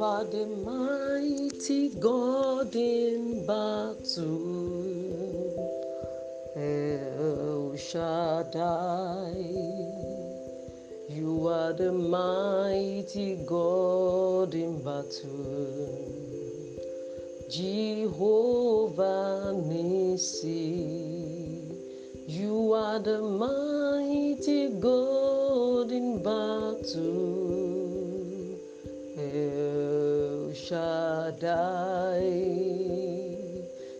Are the mighty God in battle. El Shaddai. You are the mighty God in battle. Jehovah Nissi. You are the mighty God in battle. Shaddai.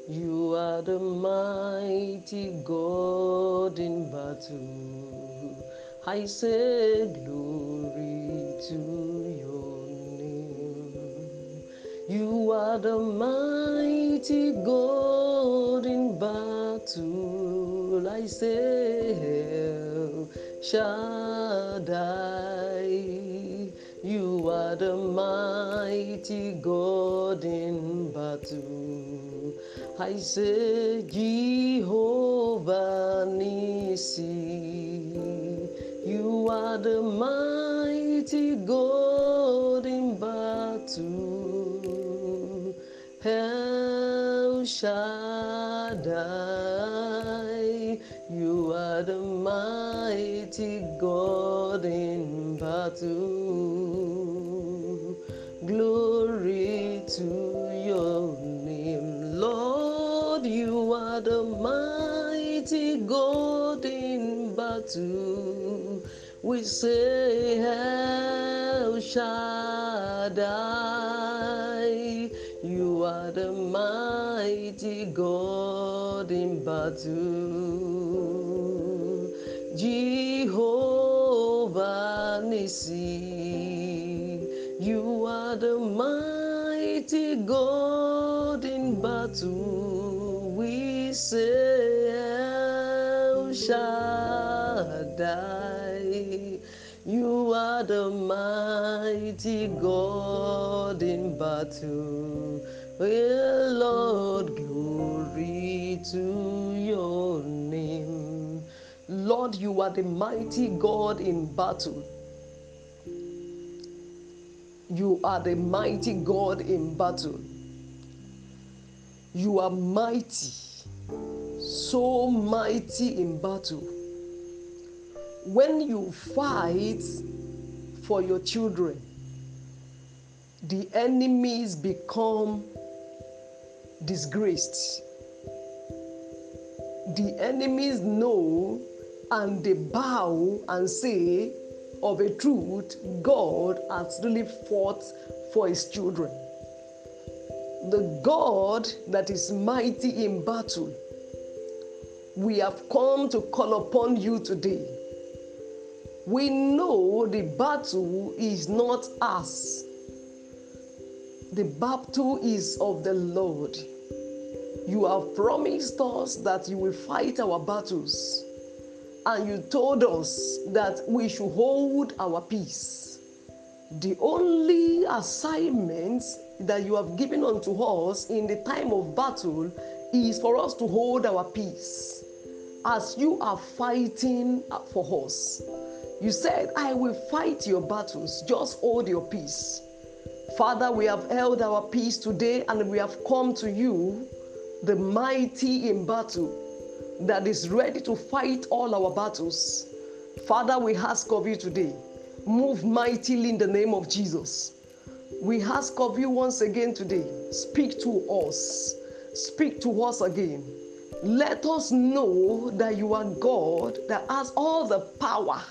You are the mighty God in battle. I say glory to your name. You are the mighty God in battle. I say Shaddai. You are the mighty God in battle. I say Jehovah Nissi. You are the mighty God in battle. El Shaddai. You are the mighty God in battle. Glory to your name, Lord. You are the mighty God in battle. We say Shaddai. You are the mighty God in battle. Jehovah Nissi. The mighty God in battle. We say El Shaddai. You are the mighty God in battle. Well, Lord, glory to your name. Lord, you are the mighty God in battle. You are the mighty God in battle. You are mighty, so mighty in battle. When you fight for your children, the enemies become disgraced. The enemies know and they bow and say, of a truth, God has really fought for his children. The God that is mighty in battle, we have come to call upon you today. We know the battle is not us, the battle is of the Lord. You have promised us that you will fight our battles and you told us that we should hold our peace. The only assignment that you have given unto us in the time of battle is for us to hold our peace as you are fighting for us. You said, I will fight your battles, just hold your peace. Father, we have held our peace today and we have come to you, the mighty in battle that is ready to fight all our battles. Father, we ask of you today, move mightily in the name of Jesus. We ask of you once again today, speak to us, speak to us again. Let us know that you are God that has all the power,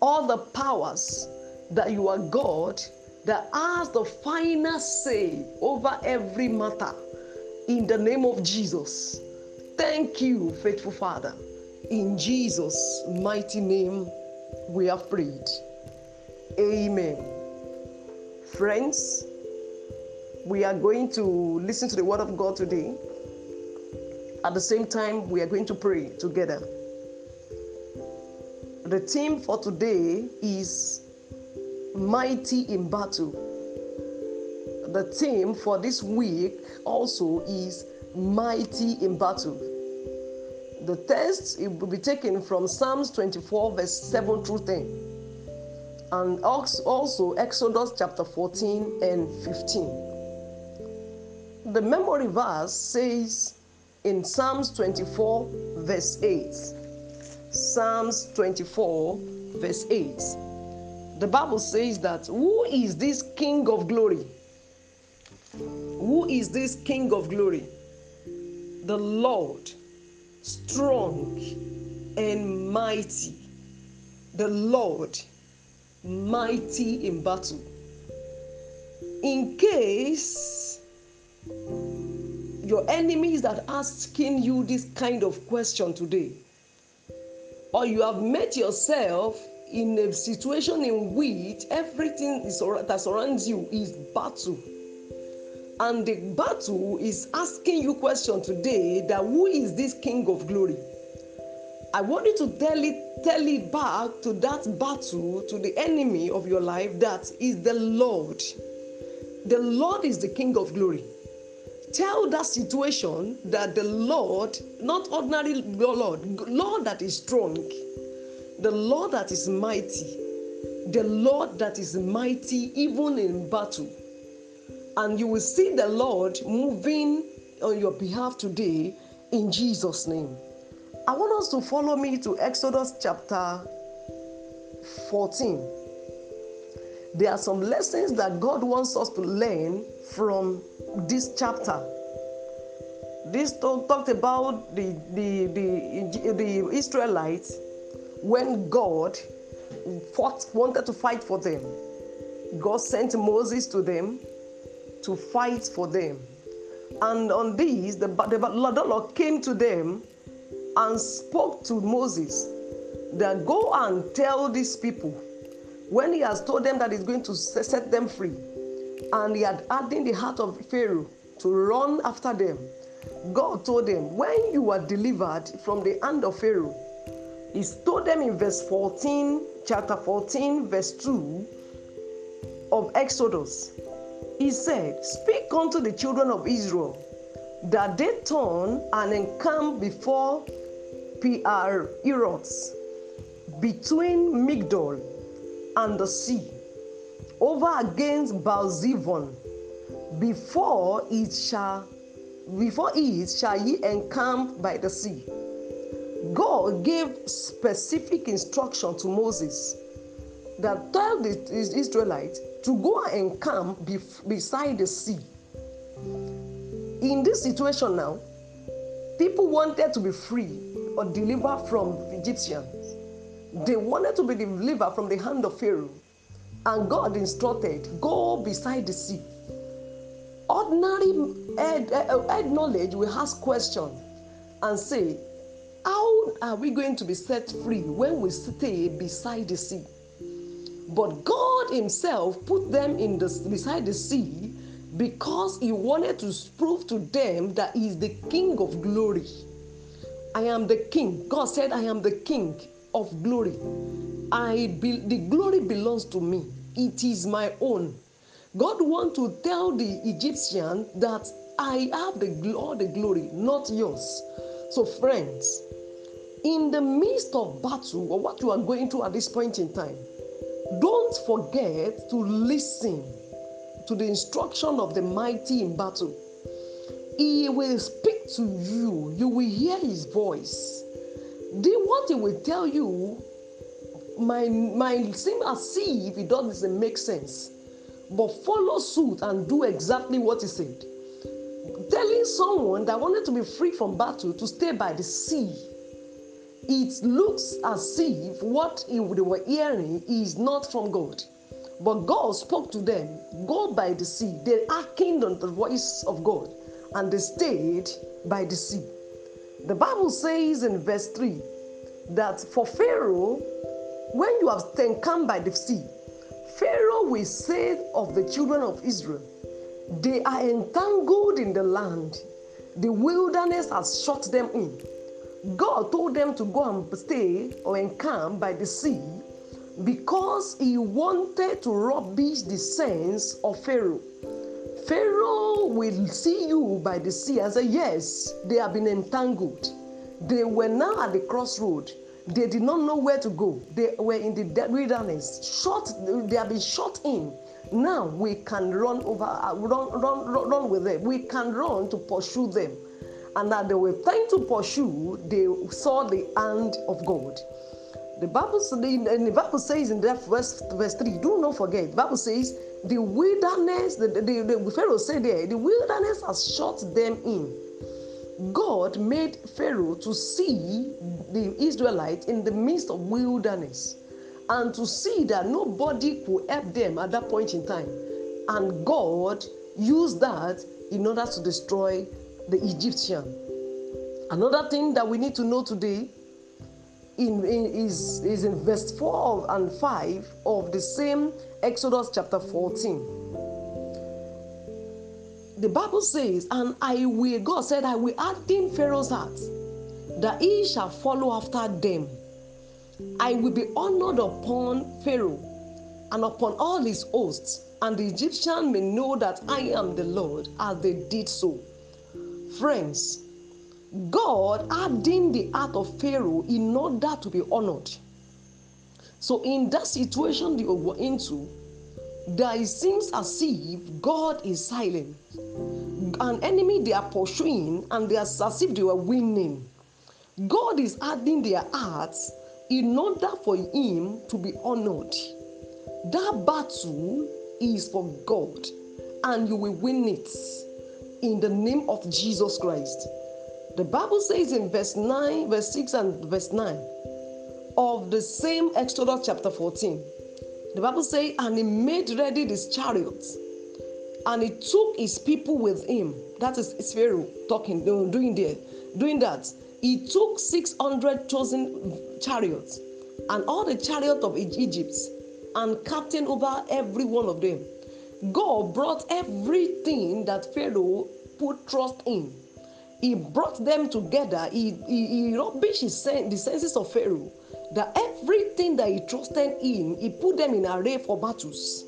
all the powers, that you are God that has the final say over every matter in the name of Jesus. Thank you, faithful Father. In Jesus' mighty name, we have prayed. Amen. Friends, we are going to listen to the Word of God today. At the same time, we are going to pray together. The theme for today is Mighty in Battle. The theme for this week also is Mighty in Battle. The text it will be taken from Psalms 24, verse 7 through 10. and also Exodus chapter 14 and 15. The memory verse says in Psalms 24, verse 8. Psalms 24, verse 8. The Bible says that who is this King of glory? Who is this King of glory? The Lord, strong and mighty. The Lord, mighty in battle. In case your enemies are asking you this kind of question today, or you have met yourself in a situation in which everything that surrounds you is battle and the battle is asking you question today that who is this king of glory? I want you to tell it tell it back to that battle to the enemy of your life that is the lord. The lord is the king of glory. Tell that situation that the lord not ordinary lord lord that is strong the lord that is mighty the lord that is mighty even in battle and you will see the Lord moving on your behalf today in Jesus' name. I want us to follow me to Exodus chapter 14. There are some lessons that God wants us to learn from this chapter. This talk, talked about the, the, the, the Israelites when God fought, wanted to fight for them. God sent Moses to them to fight for them. And on this, the, the, Lord came to them and spoke to Moses that go and tell these people when he has told them that he's going to set them free and he had hardened the heart of Pharaoh to run after them. God told them, when you are delivered from the hand of Pharaoh, he told them in verse 14, chapter 14, verse 2 of Exodus, he said, Speak unto the children of Israel that they turn and encamp before Pi Erots, between Migdol and the sea, over against Baalzephon, before it shall before it shall ye encamp by the sea. God gave specific instruction to Moses that tell the Israelites to go and encamp beside the sea. In this situation now, people wanted to be free or delivered from Egyptians. They wanted to be delivered from the hand of Pharaoh. And God instructed, go beside the sea. Ordinary head, eh, eh, head knowledge will ask question and say, how are we going to be set free when we stay beside the sea? But God Himself put them in the beside the sea because He wanted to prove to them that He is the King of glory. I am the King. God said, I am the King of glory. I be, the glory belongs to me. It is my own. God want to tell the Egyptian that I have the all the glory, not yours. So, friends, in the midst of battle or what you are going through at this point in time, don't forget to listen to the instruction of the mighty in battle. He will speak to you, you will hear his voice. The what he will tell you might, might seem as if it doesn't make sense, but follow suit and do exactly what he said. Telling someone that wanted to be free from battle to stay by the sea it looks as if what they were hearing is not from God. But God spoke to them, go by the sea. They hearkened on the voice of God and they stayed by the sea. The Bible says in verse 3 that for Pharaoh, when you have come by the sea, Pharaoh will say of the children of Israel, they are entangled in the land. The wilderness has shut them in. God told them to go and stay or encamp by the sea because he wanted to rubbish the sense of Pharaoh. Pharaoh will see you by the sea and say, Yes, they have been entangled. They were now at the crossroad. They did not know where to go. They were in the wilderness, shot. They have been shot in. Now we can run over, uh, run, run, run, run with them. We can run to pursue them. And that they were trying to pursue, they saw the hand of God. The Bible, the Bible says in that verse, verse 3, do not forget, the Bible says, the wilderness, the, the, the Pharaoh said there, the wilderness has shut them in. God made Pharaoh to see the Israelites in the midst of wilderness and to see that nobody could help them at that point in time. And God used that in order to destroy the Egyptian. Another thing that we need to know today in, in, is, is in verse 4 and 5 of the same Exodus chapter 14 the Bible says, and I will, God said, I will add in Pharaoh's heart that he shall follow after them. I will be honored upon Pharaoh and upon all his hosts, and the Egyptian may know that I am the Lord as they did so. Friends, God adding the heart of Pharaoh in order to be honored. So, in that situation they were into, that it seems as if God is silent. An enemy they are pursuing, and they are as if they were winning. God is adding their hearts in order for Him to be honored. That battle is for God, and you will win it in the name of Jesus Christ. The Bible says in verse 9, verse 6, and verse 9 of the same Exodus chapter 14 the Bible says, and he made ready his chariots, and he took his people with him. That is Pharaoh talking, uh, doing there, doing that. He took 600 chosen chariots and all the chariot of Egypt and captain over every one of them. God brought everything that Pharaoh put trust in. He brought them together. He, he, he rubbished his, the senses of Pharaoh that everything that he trusted in, he put them in array for battles.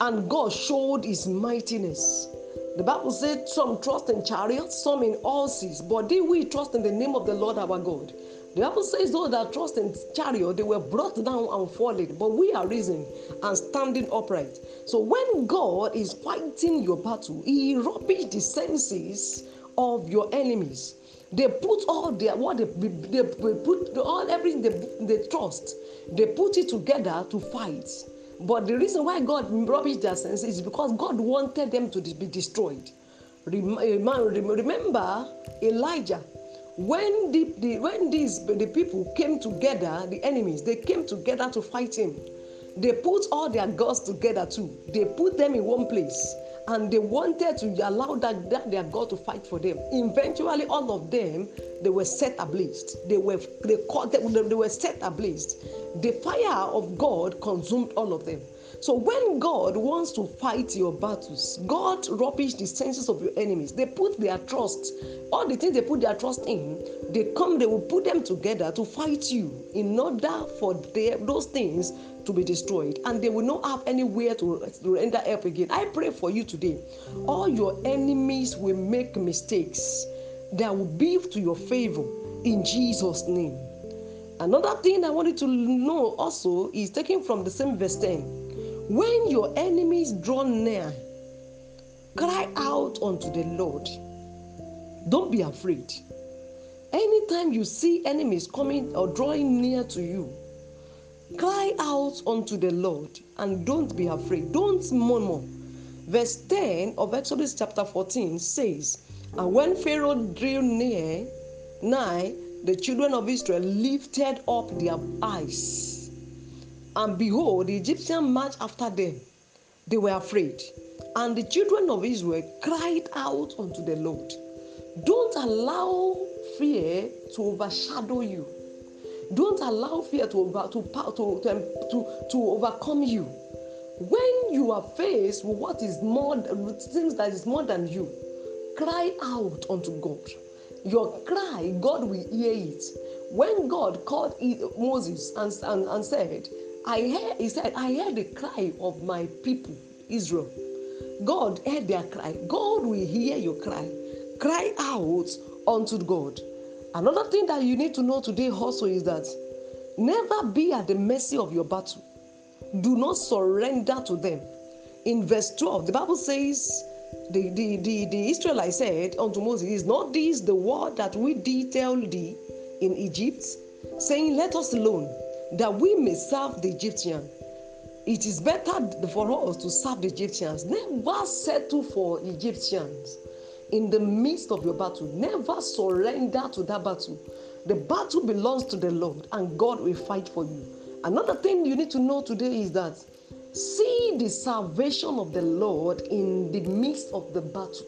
And God showed his mightiness. The Bible said some trust in chariots, some in horses, but they we trust in the name of the Lord our God. The Bible says those that trust in chariot, they were brought down and fallen, but we are risen and standing upright. So when God is fighting your battle, He rubbish the senses of your enemies. They put all their what they, they, put all everything they, they trust, they put it together to fight. But the reason why God rubbish their senses is because God wanted them to be destroyed. Remember Elijah when the, the, when these the people came together, the enemies, they came together to fight him. They put all their gods together too. They put them in one place and they wanted to allow that, that their God to fight for them. Eventually, all of them they were set ablaze. They were they caught they were set ablaze. The fire of God consumed all of them. So when God wants to fight your battles, God rubbish the senses of your enemies. They put their trust, all the things they put their trust in, they come, they will put them together to fight you in order for their, those things to be destroyed and they will not have anywhere to, to render help again. I pray for you today. All your enemies will make mistakes that will be to your favor in Jesus' name. Another thing I wanted to know also is taken from the same verse 10. When your enemies draw near, cry out unto the Lord. Don't be afraid. Anytime you see enemies coming or drawing near to you, Cry out unto the Lord and don't be afraid. Don't murmur. Verse 10 of Exodus chapter 14 says, And when Pharaoh drew near, nigh, the children of Israel lifted up their eyes. And behold, the Egyptians marched after them. They were afraid. And the children of Israel cried out unto the Lord. Don't allow fear to overshadow you. Don't allow fear to, over, to, to, to, to overcome you. When you are faced with what is more, things that is more than you, cry out unto God. Your cry, God will hear it. When God called Moses and, and, and said, I hear, he said, I heard the cry of my people, Israel. God heard their cry. God will hear your cry. Cry out unto God. Another thing that you need to know today also is that never be at the mercy of your battle. Do not surrender to them. In verse 12, the Bible says, the, the, the, the Israelites said unto Moses, Is not this the word that we did tell thee in Egypt, saying, Let us alone, that we may serve the Egyptian? It is better for us to serve the Egyptians. Never settle for Egyptians in the midst of your battle. Never surrender to that battle. The battle belongs to the Lord, and God will fight for you. Another thing you need to know today is that see the salvation of the Lord in the midst of the battle.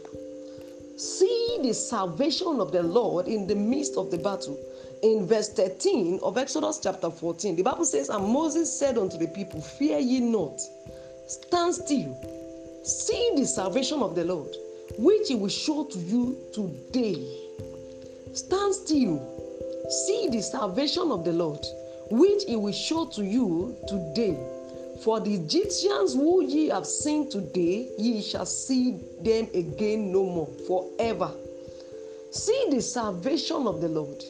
See the salvation of the Lord in the midst of the battle. In verse 13 of Exodus chapter 14, the Bible says, And Moses said unto the people, Fear ye not, stand still, see the salvation of the Lord which he will show to you today. Stand still, see the salvation of the Lord, which he will show to you today. For the Egyptians who ye have seen today, ye shall see them again no more, forever. See the salvation of the Lord.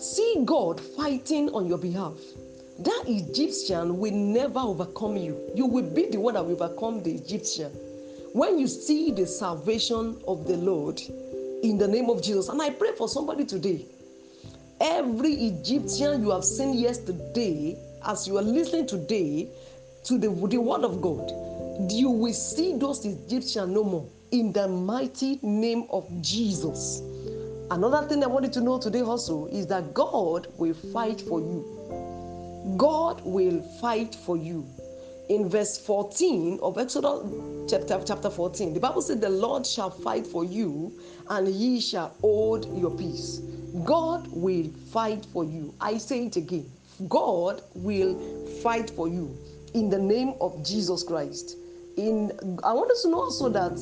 See God fighting on your behalf. That Egyptian will never overcome you. You will be the one that will overcome the Egyptian when you see the salvation of the Lord in the name of Jesus, and I pray for somebody today, every Egyptian you have seen yesterday, as you are listening today to the, the word of God, you will see those Egyptians no more in the mighty name of Jesus. Another thing I wanted to know today also is that God will fight for you. God will fight for you in verse 14 of Exodus chapter, chapter 14, the Bible said, The Lord shall fight for you, and ye shall hold your peace. God will fight for you. I say it again God will fight for you in the name of Jesus Christ. In I want us to know also that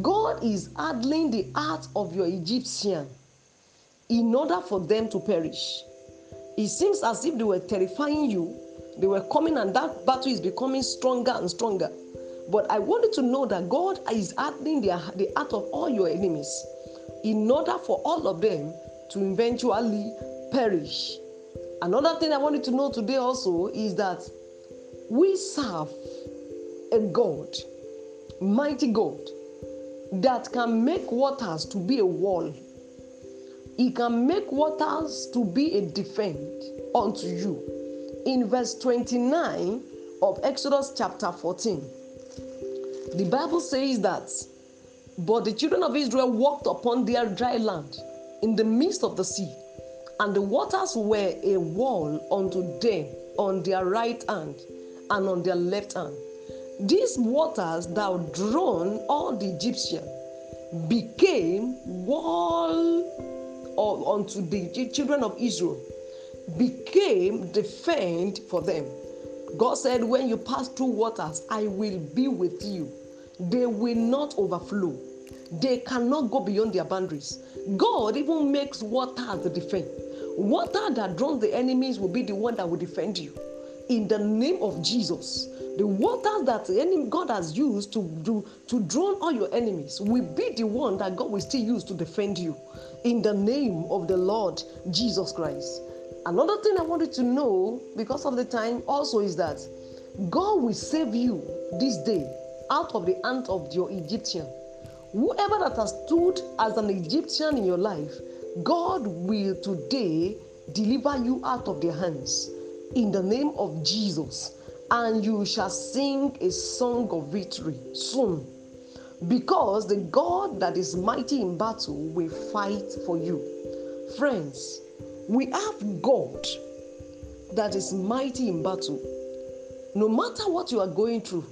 God is handling the heart of your Egyptian in order for them to perish. It seems as if they were terrifying you they were coming, and that battle is becoming stronger and stronger. But I wanted to know that God is hardening the, the heart of all your enemies in order for all of them to eventually perish. Another thing I wanted to know today also is that we serve a God, mighty God, that can make waters to be a wall. He can make waters to be a defense unto you in verse 29 of Exodus chapter 14, the Bible says that, But the children of Israel walked upon their dry land in the midst of the sea, and the waters were a wall unto them on their right hand and on their left hand. These waters thou drawn all the Egyptians became wall unto the children of Israel became the defend for them. God said, When you pass through waters, I will be with you. They will not overflow. They cannot go beyond their boundaries. God even makes water the defense. Water that drowns the enemies will be the one that will defend you. In the name of Jesus, the water that any God has used to do to drown all your enemies will be the one that God will still use to defend you. In the name of the Lord Jesus Christ. Another thing I wanted to know because of the time also is that God will save you this day out of the hand of your Egyptian. Whoever that has stood as an Egyptian in your life, God will today deliver you out of their hands in the name of Jesus. And you shall sing a song of victory soon. Because the God that is mighty in battle will fight for you. Friends, we have God that is mighty in battle. No matter what you are going through,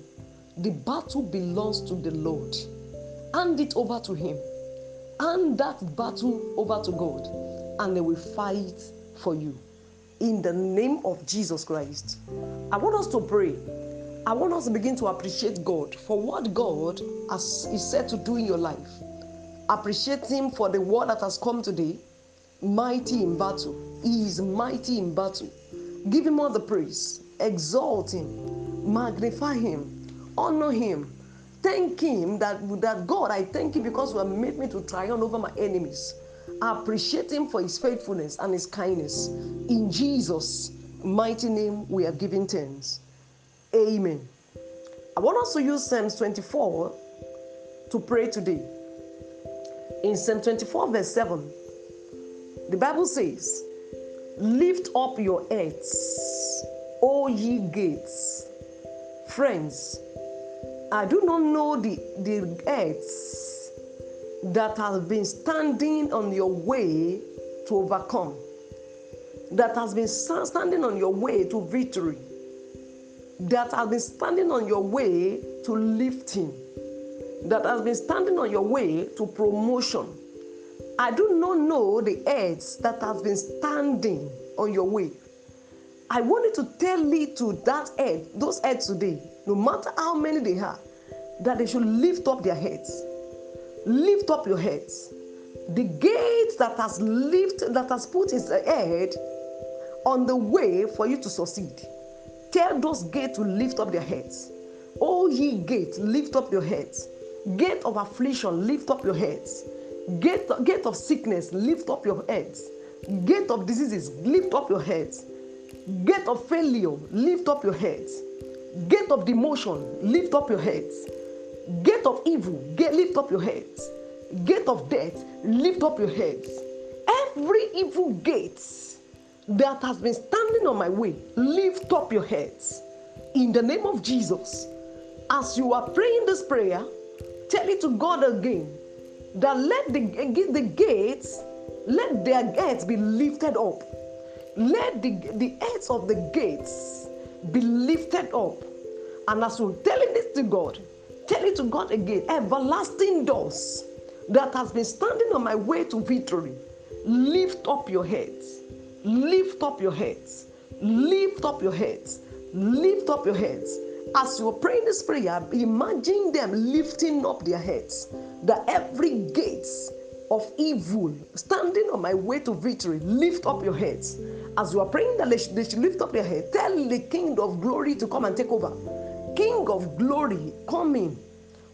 the battle belongs to the Lord. Hand it over to Him. Hand that battle over to God, and they will fight for you. In the name of Jesus Christ. I want us to pray. I want us to begin to appreciate God for what God has is said to do in your life. Appreciate Him for the word that has come today mighty in battle. He is mighty in battle. Give him all the praise. Exalt him. Magnify him. Honor him. Thank him that, that God, I thank you because you have made me to triumph over my enemies. Appreciate Him for His faithfulness and His kindness. In Jesus' mighty name, we are giving thanks. Amen. I want us to use Psalms 24 to pray today. In Psalm 24, verse 7, the Bible says, Lift up your heads, O ye gates. Friends, I do not know the, the heads that have been standing on your way to overcome, that has been standing on your way to victory, that has been standing on your way to lifting, that has been standing on your way to promotion I do not know the heads that has been standing on your way. I wanted to tell you to that head, those heads today, no matter how many they have, that they should lift up their heads. Lift up your heads. The gate that has lifted, that has put its head on the way for you to succeed. Tell those gates to lift up their heads. Oh, ye gates, lift up your heads. Gate of affliction, lift up your heads. Gate, gate of sickness, lift up your heads. Gate of diseases, lift up your heads. Gate of failure, lift up your heads. Gate of demotion, lift up your heads. Gate of evil, get, lift up your heads. Gate of death, lift up your heads. Every evil gate that has been standing on my way, lift up your heads. In the name of Jesus, as you are praying this prayer, tell it to God again that let the, the gates, let their gates be lifted up. Let the, the heads of the gates be lifted up. And as you're telling this to God, tell it to God again. Everlasting doors that has been standing on my way to victory, lift up your heads. Lift up your heads. Lift up your heads. Lift up your heads. As you're praying this prayer, imagine them lifting up their heads that every gate of evil standing on my way to victory, lift up your heads. As you are praying that they should, lift up their head, tell the King of glory to come and take over. King of glory, come in.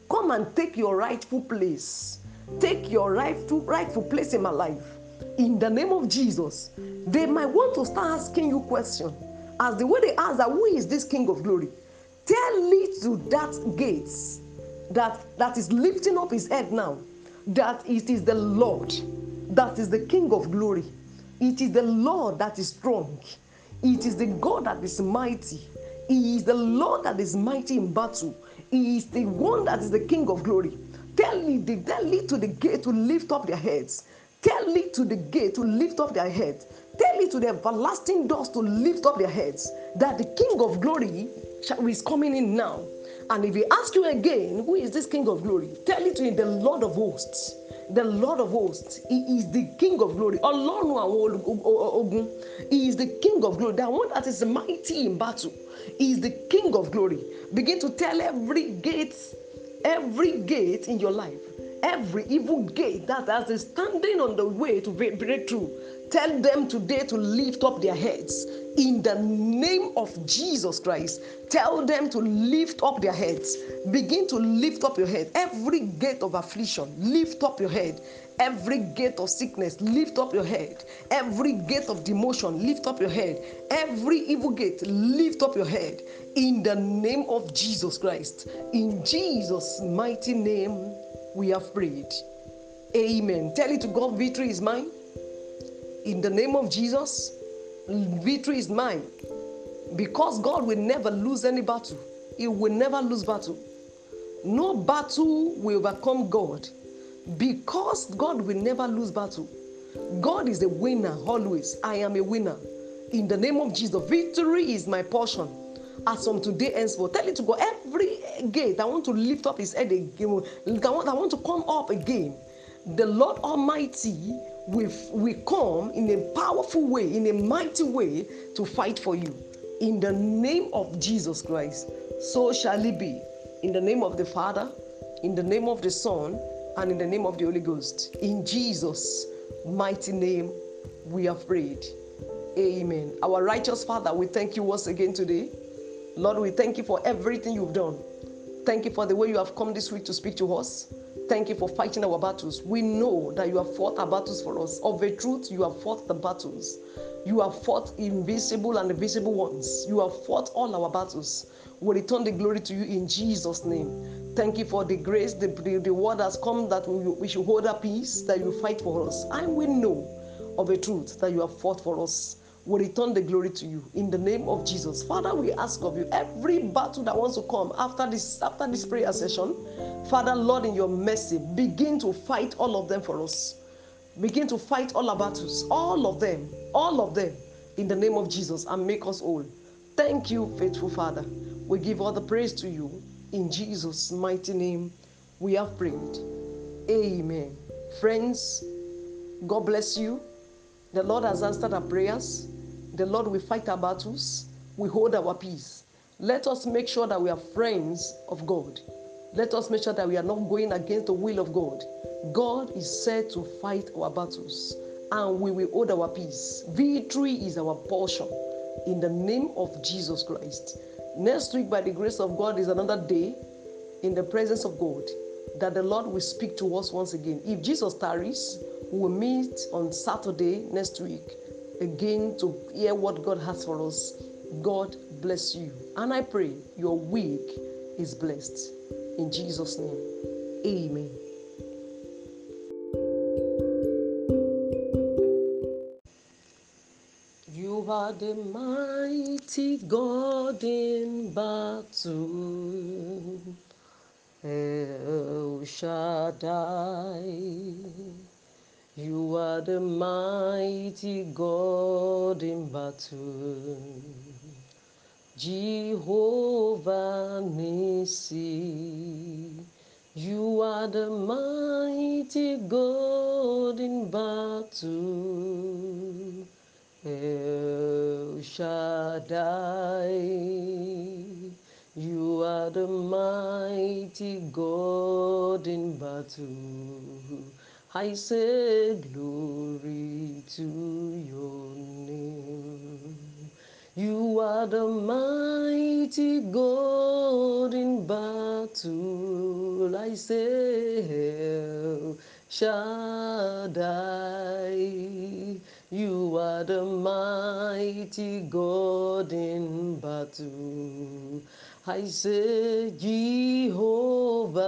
Come and take your rightful place. Take your rightful, rightful place in my life. In the name of Jesus. They might want to start asking you questions. As the way they ask that, who is this King of glory? Tell it to that gates that, that is lifting up his head now, that it is the Lord, that is the King of glory. It is the Lord that is strong. It is the God that is mighty. He is the Lord that is mighty in battle. He is the one that is the King of glory. Tell me, tell it to the gate to lift up their heads. Tell it to the gate to lift up their heads. Tell it to the everlasting doors to lift up their heads. That the King of glory is coming in now. And if he asks you again, who is this King of glory? Tell it to him, the Lord of hosts. The Lord of hosts. He is the King of glory. He is the King of glory. The one that is mighty in battle. He is the King of glory. Begin to tell every gate, every gate in your life, every evil gate that is standing on the way to breakthrough. Tell them today to lift up their heads in the name of Jesus Christ. Tell them to lift up their heads. Begin to lift up your head. Every gate of affliction, lift up your head. Every gate of sickness, lift up your head. Every gate of demotion, lift up your head. Every evil gate, lift up your head. In the name of Jesus Christ. In Jesus' mighty name, we have prayed. Amen. Tell it to God, victory is mine. In the name of Jesus, victory is mine. Because God will never lose any battle. He will never lose battle. No battle will overcome God. Because God will never lose battle. God is a winner always. I am a winner. In the name of Jesus, victory is my portion. As from today henceforth, tell it to go every gate. I want to lift up his head again. I want, I want to come up again. The Lord Almighty will, will come in a powerful way, in a mighty way to fight for you. In the name of Jesus Christ, so shall it be. In the name of the Father, in the name of the Son, and in the name of the Holy Ghost. In Jesus' mighty name, we have prayed. Amen. Our righteous Father, we thank you once again today. Lord, we thank you for everything you've done. Thank you for the way you have come this week to speak to us. Thank you for fighting our battles. We know that you have fought our battles for us. Of a truth, you have fought the battles. You have fought invisible and visible ones. You have fought all our battles. We return the glory to you in Jesus' name. Thank you for the grace. The, the, the word has come that we, we should hold our peace, that you fight for us. And we know of a truth that you have fought for us we return the glory to you in the name of Jesus. Father, we ask of you every battle that wants to come after this after this prayer session, Father, Lord, in your mercy, begin to fight all of them for us. Begin to fight all our battles, all of them, all of them, in the name of Jesus, and make us all. Thank you, faithful Father. We give all the praise to you. In Jesus' mighty name, we have prayed. Amen. Friends, God bless you. The Lord has answered our prayers. The Lord will fight our battles. We hold our peace. Let us make sure that we are friends of God. Let us make sure that we are not going against the will of God. God is said to fight our battles and we will hold our peace. Victory is our portion in the name of Jesus Christ. Next week, by the grace of God, is another day in the presence of God that the Lord will speak to us once again. If Jesus tarries, we will meet on Saturday next week again to hear what God has for us. God bless you. And I pray your week is blessed. In Jesus' name, amen. Are the mighty God in battle. El Shaddai. You are the mighty God in battle. Jehovah Nissi. You are the mighty God in battle. El Shaddai. You are the mighty God in battle. I say glory to your name. You are the mighty God in battle. I say El Shaddai. You are the mighty God in battle. I say Jehovah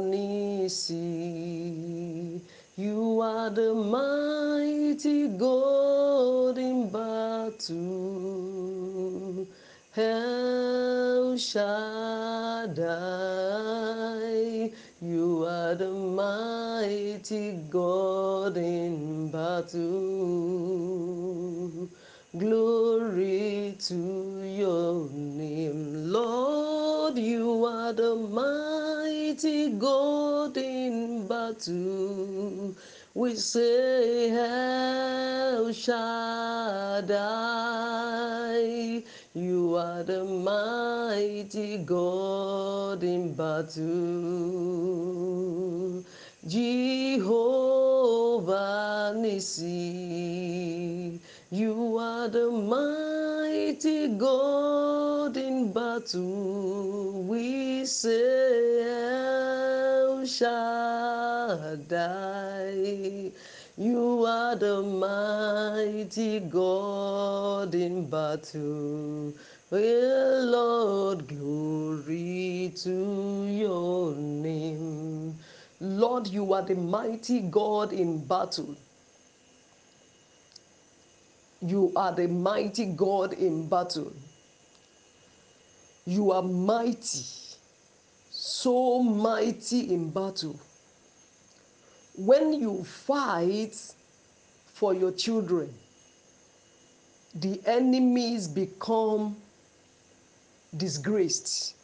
Nissi. You are the mighty God in battle. El Shaddai, you are the mighty God in battle. Glory to your name, Lord. You are the mighty God in battle. We say, El Shaddai. You are the mighty God in battle. Jehovah Nissi. You are the mighty God in battle. We say El Shaddai. You are the mighty God in battle. Well, Lord, glory to your name. Lord, you are the mighty God in battle. You are the mighty God in battle. You are mighty, so mighty in battle. When you fight for your children, the enemies become disgraced.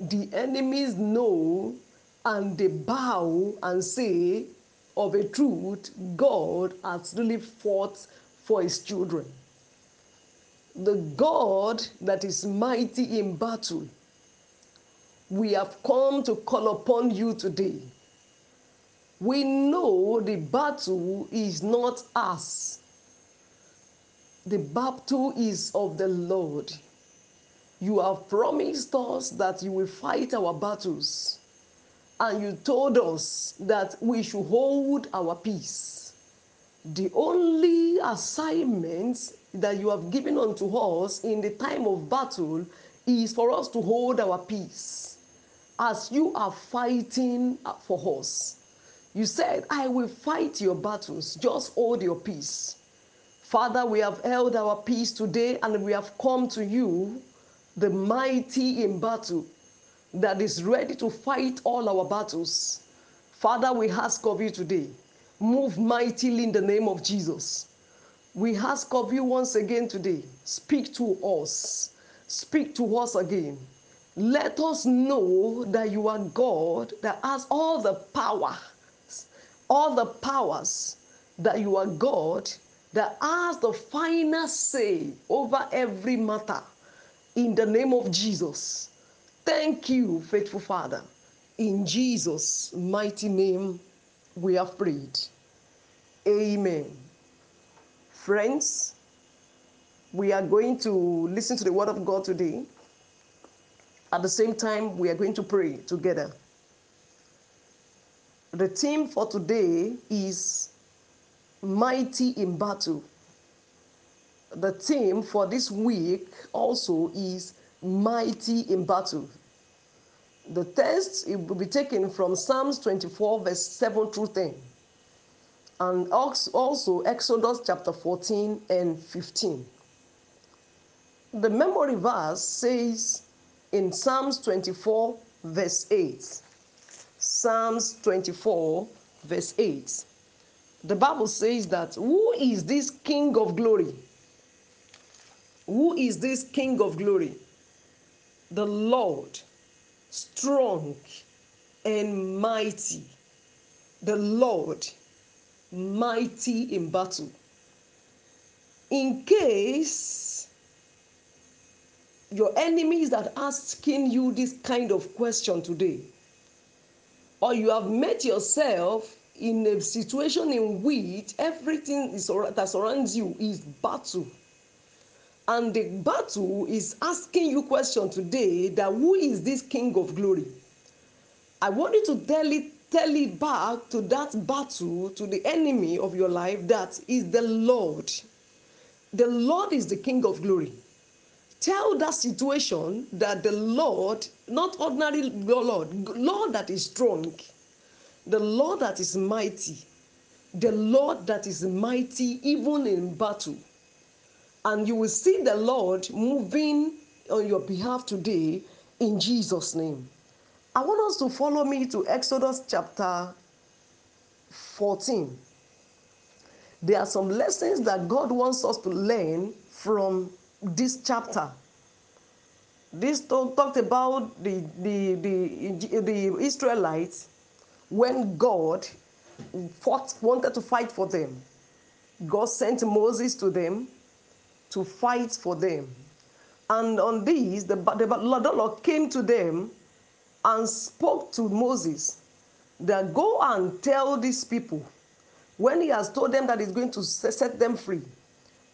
The enemies know and they bow and say, of a truth, God has really fought for his children. The God that is mighty in battle, we have come to call upon you today. We know the battle is not us, the battle is of the Lord. You have promised us that you will fight our battles and you told us that we should hold our peace. The only assignment that you have given unto us in the time of battle is for us to hold our peace as you are fighting for us. You said, I will fight your battles, just hold your peace. Father, we have held our peace today and we have come to you, the mighty in battle, that is ready to fight all our battles. Father, we ask of you today, move mightily in the name of Jesus. We ask of you once again today, speak to us. Speak to us again. Let us know that you are God that has all the power, all the powers, that you are God that has the final say over every matter in the name of Jesus. Thank you, faithful Father. In Jesus' mighty name, we have prayed. Amen. Friends, we are going to listen to the word of God today. At the same time, we are going to pray together. The theme for today is Mighty in Battle. The theme for this week also is Mighty in Battle. The text it will be taken from Psalms 24, verse 7 through 10, and also Exodus chapter 14 and 15. The memory verse says in Psalms 24, verse 8. Psalms 24, verse 8. The Bible says that who is this King of glory? Who is this King of glory? The Lord strong and mighty, the Lord mighty in battle. In case your enemies are asking you this kind of question today, or you have met yourself in a situation in which everything that surrounds you is battle. And the battle is asking you question today that who is this king of glory? I want you to tell it tell it back to that battle to the enemy of your life that is the lord. The lord is the king of glory tell that situation that the lord not ordinary lord lord that is strong the lord that is mighty the lord that is mighty even in battle and you will see the Lord moving on your behalf today in Jesus' name. I want us to follow me to Exodus chapter 14. There are some lessons that God wants us to learn from this chapter. This talk, talked about the, the, the, the Israelites when God fought, wanted to fight for them. God sent Moses to them to fight for them. And on this, the, the, the Lord came to them and spoke to Moses that go and tell these people when he has told them that he's going to set them free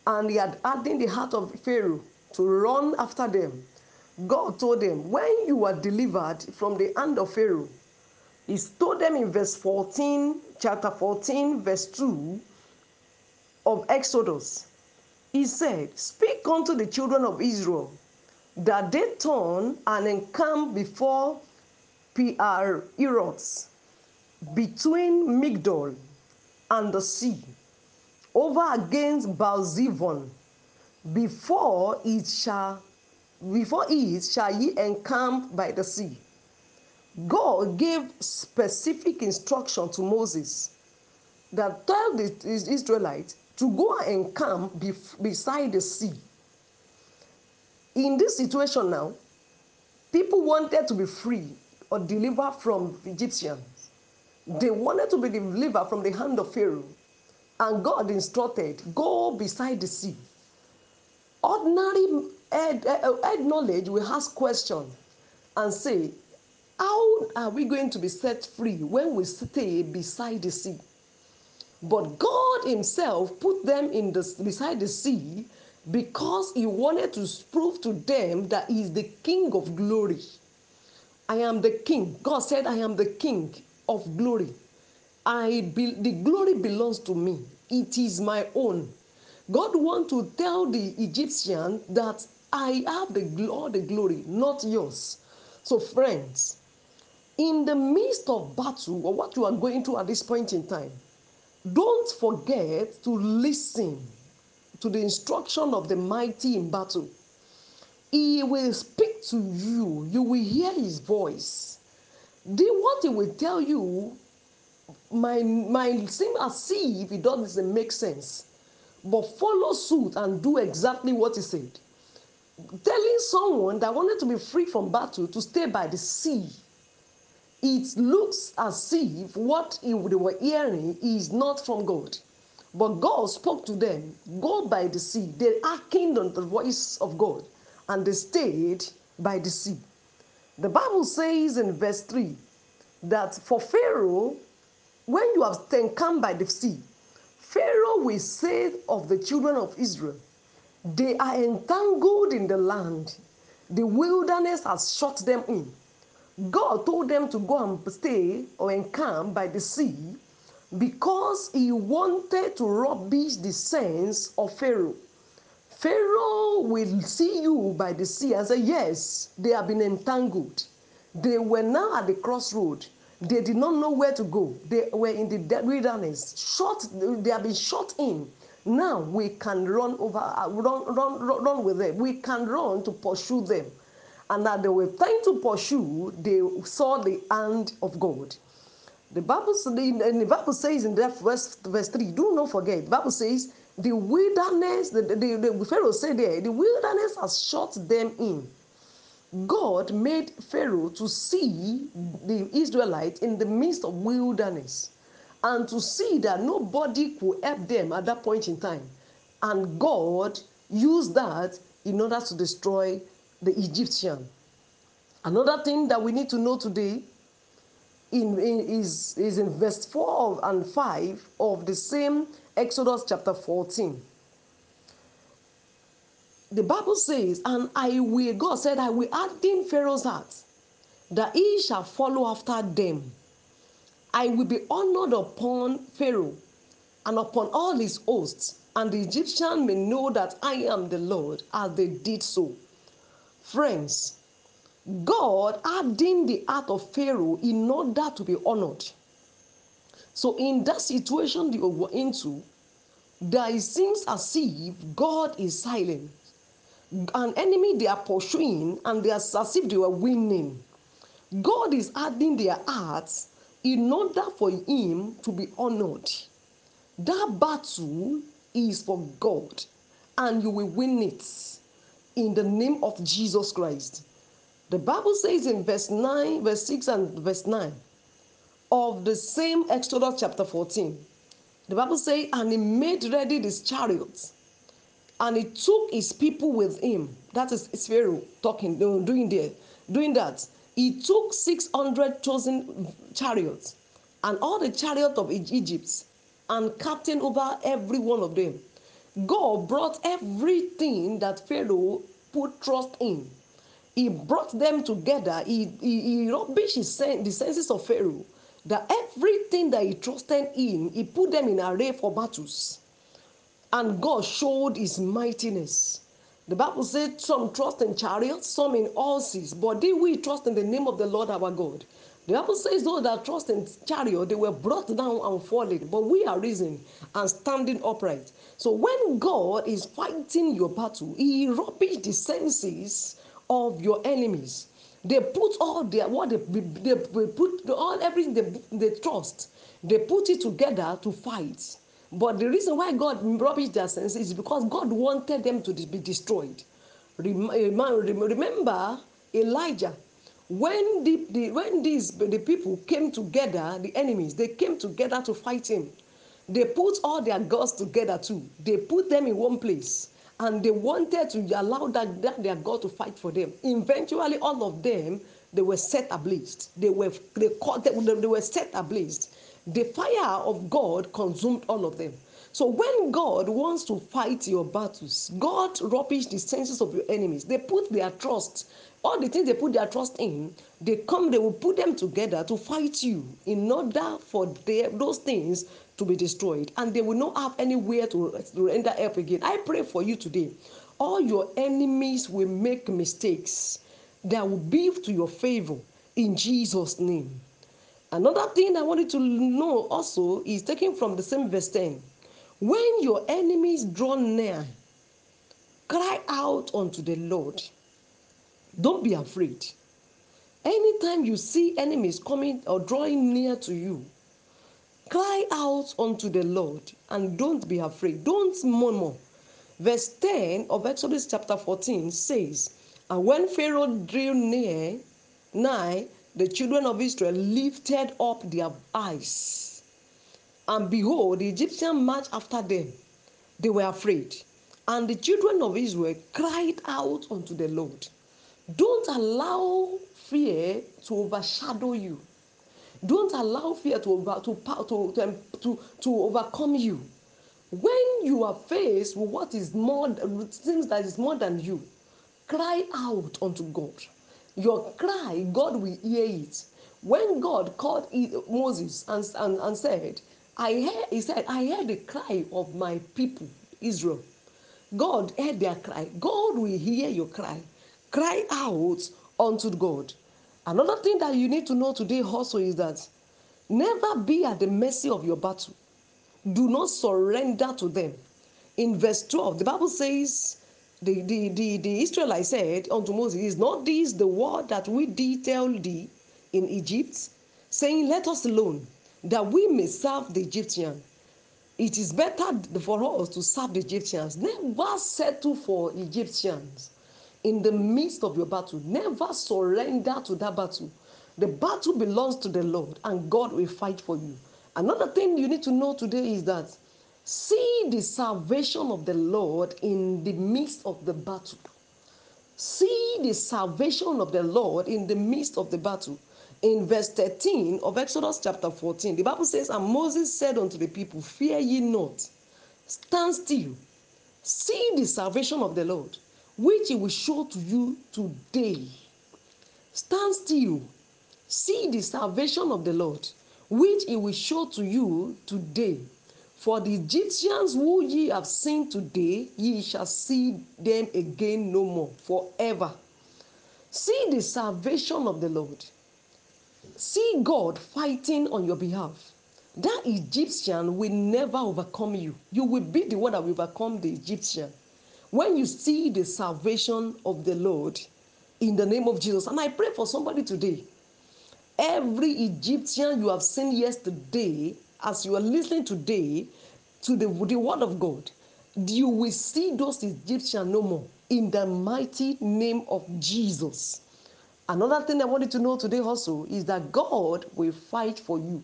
and he had hardened the heart of Pharaoh to run after them. God told them, when you are delivered from the hand of Pharaoh, he told them in verse 14, chapter 14, verse 2 of Exodus, he said, Speak unto the children of Israel that they turn and encamp before PR Erots, between Migdol and the sea, over against Baalzephon, before it shall before it shall ye encamp by the sea. God gave specific instruction to Moses that tell the Israelites to go and encamp beside the sea. In this situation now, people wanted to be free or delivered from Egyptians. They wanted to be delivered from the hand of Pharaoh. And God instructed, go beside the sea. Ordinary head, eh, eh, head knowledge will ask question and say, how are we going to be set free when we stay beside the sea? But God Himself put them in the beside the sea because He wanted to prove to them that He is the King of glory. I am the king. God said, I am the king of glory. I be, the glory belongs to me. It is my own. God want to tell the Egyptian that I have the all the glory, not yours. So, friends, in the midst of battle or what you are going through at this point in time, don't forget to listen to the instruction of the mighty in battle. He will speak to you, you will hear his voice. The what he will tell you might, might seem as if it doesn't make sense, but follow suit and do exactly what he said. Telling someone that wanted to be free from battle to stay by the sea, it looks as if what they were hearing is not from God. But God spoke to them, go by the sea. They hearkened on the voice of God and they stayed by the sea. The Bible says in verse 3 that for Pharaoh, when you have encamped by the sea, Pharaoh will say of the children of Israel, they are entangled in the land. The wilderness has shut them in. God told them to go and stay or encamp by the sea because he wanted to rubbish the sense of Pharaoh. Pharaoh will see you by the sea and say, Yes, they have been entangled. They were now at the crossroad. They did not know where to go. They were in the wilderness. Shot, they have been shot in. Now we can run over, uh, run, run, run, run with them. We can run to pursue them. And that they were trying to pursue, they saw the hand of God. The Bible, the Bible says in that verse, verse 3, do not forget, the Bible says, the wilderness, the, the, the Pharaoh said there, the wilderness has shut them in. God made Pharaoh to see the Israelites in the midst of wilderness and to see that nobody could help them at that point in time. And God used that in order to destroy the Egyptian. Another thing that we need to know today in, in, is, is in verse 4 and 5 of the same Exodus chapter 14. The Bible says, And I will, God said, I will add in Pharaoh's heart that he shall follow after them. I will be honored upon Pharaoh and upon all his hosts, and the Egyptian may know that I am the Lord, as they did so. Friends, God adding the heart of Pharaoh in order to be honored. So, in that situation you were into, there it seems as if God is silent. An enemy they are pursuing, and they are as if they were winning. God is adding their hearts in order for Him to be honored. That battle is for God, and you will win it in the name of Jesus Christ. The Bible says in verse 9, verse 6 and verse 9 of the same Exodus chapter 14, the Bible says, And he made ready his chariots, and he took his people with him. That is Pharaoh talking, doing there, doing that. He took 600 chosen chariots and all the chariot of Egypt and captain over every one of them. God brought everything that Pharaoh put trust in he brought them together. He, he, he rubbished his sen- the senses of Pharaoh. That everything that he trusted in, he put them in array for battles. And God showed his mightiness. The Bible said some trust in chariots, some in horses, but they we trust in the name of the Lord our God. The Bible says those that trust in chariot, they were brought down and fallen, but we are risen and standing upright. So when God is fighting your battle, he rubbished the senses of your enemies. They put all their what they, they, they put all everything they, they trust, they put it together to fight. But the reason why God rubbished their senses is because God wanted them to be destroyed. Remember Elijah, when the, the when these the people came together, the enemies, they came together to fight him. They put all their gods together too. They put them in one place and they wanted to allow that, that their God to fight for them. Eventually, all of them they were set ablaze. They were they, caught, they were set ablaze. The fire of God consumed all of them. So when God wants to fight your battles, God rubbish the senses of your enemies. They put their trust, all the things they put their trust in, they come, they will put them together to fight you in order for their, those things to be destroyed. And they will not have anywhere to, to render help again. I pray for you today. All your enemies will make mistakes that will be to your favor in Jesus' name. Another thing I wanted to know also is taken from the same verse 10. When your enemies draw near, cry out unto the Lord. Don't be afraid. Anytime you see enemies coming or drawing near to you, cry out unto the Lord and don't be afraid. Don't murmur. Verse 10 of Exodus chapter 14 says, And when Pharaoh drew near, nigh, the children of Israel lifted up their eyes. And behold, the Egyptians marched after them. They were afraid. And the children of Israel cried out unto the Lord. Don't allow fear to overshadow you. Don't allow fear to, over, to, to, to, to, overcome you. When you are faced with what is more, things that is more than you, cry out unto God. Your cry, God will hear it. When God called Moses and, and, and said, I heard, he said, I heard the cry of my people, Israel. God heard their cry. God will hear your cry. Cry out unto God. Another thing that you need to know today also is that never be at the mercy of your battle. Do not surrender to them. In verse 12, the Bible says, the, the, the, the Israelites said unto Moses, Is not this the word that we detail thee in Egypt, saying, Let us alone, that we may serve the Egyptian? It is better for us to serve the Egyptians. Never settle for Egyptians in the midst of your battle. Never surrender to that battle. The battle belongs to the Lord, and God will fight for you. Another thing you need to know today is that see the salvation of the Lord in the midst of the battle. See the salvation of the Lord in the midst of the battle. In verse 13 of Exodus chapter 14, the Bible says, And Moses said unto the people, Fear ye not, stand still, see the salvation of the Lord, which he will show to you today. Stand still, see the salvation of the Lord, which he will show to you today. For the Egyptians who ye have seen today, ye shall see them again no more, forever. See the salvation of the Lord. See God fighting on your behalf. That Egyptian will never overcome you. You will be the one that will overcome the Egyptian. When you see the salvation of the Lord in the name of Jesus, and I pray for somebody today. Every Egyptian you have seen yesterday, as you are listening today to the, the word of God, you will see those Egyptians no more in the mighty name of Jesus. Another thing I wanted to know today also is that God will fight for you.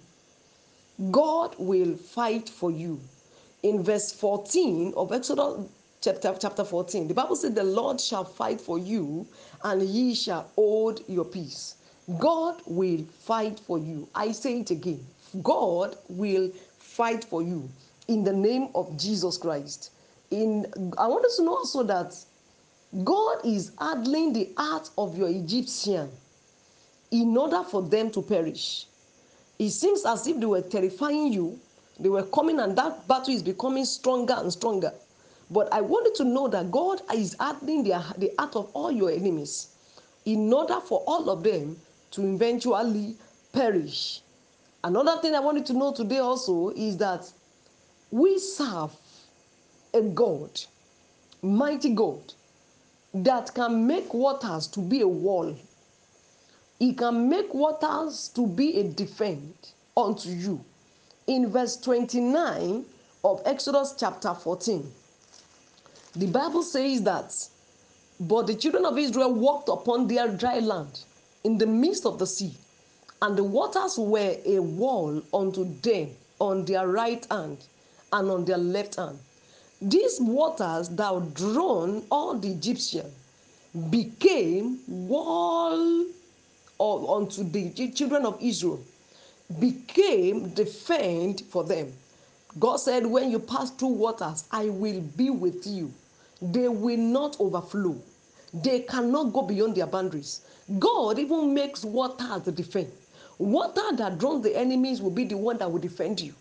God will fight for you. In verse 14 of Exodus chapter, chapter 14, the Bible said, The Lord shall fight for you, and ye shall hold your peace. God will fight for you. I say it again God will fight for you in the name of Jesus Christ. In I want us to know also that God is handling the heart of your Egyptian in order for them to perish. It seems as if they were terrifying you. They were coming, and that battle is becoming stronger and stronger. But I wanted to know that God is hardening the, the heart of all your enemies in order for all of them to eventually perish. Another thing I wanted to know today also is that we serve a God, mighty God, that can make waters to be a wall. He can make waters to be a defense unto you. In verse 29 of Exodus chapter 14, the Bible says that, But the children of Israel walked upon their dry land in the midst of the sea, and the waters were a wall unto them on their right hand and on their left hand. These waters thou drawn all the Egyptians became wall of, unto the children of Israel, became defend for them. God said, When you pass through waters, I will be with you. They will not overflow. They cannot go beyond their boundaries. God even makes water as defense. Water that drowns the enemies will be the one that will defend you.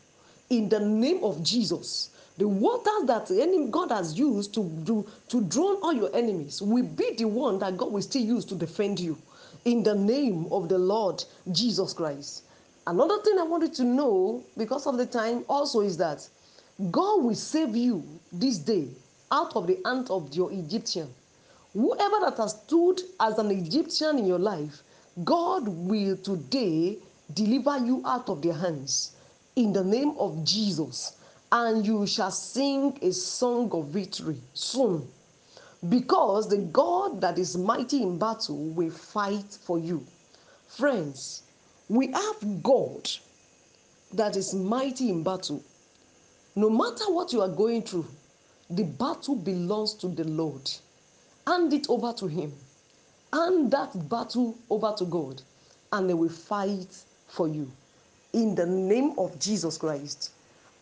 In the name of Jesus. The water that God has used to, do, to drown all your enemies will be the one that God will still use to defend you. In the name of the Lord Jesus Christ. Another thing I wanted to know, because of the time, also is that God will save you this day out of the hand of your Egyptian. Whoever that has stood as an Egyptian in your life, God will today deliver you out of their hands in the name of Jesus. And you shall sing a song of victory soon. Because the God that is mighty in battle will fight for you. Friends, we have God that is mighty in battle. No matter what you are going through, the battle belongs to the Lord. Hand it over to Him. Hand that battle over to God, and they will fight for you. In the name of Jesus Christ.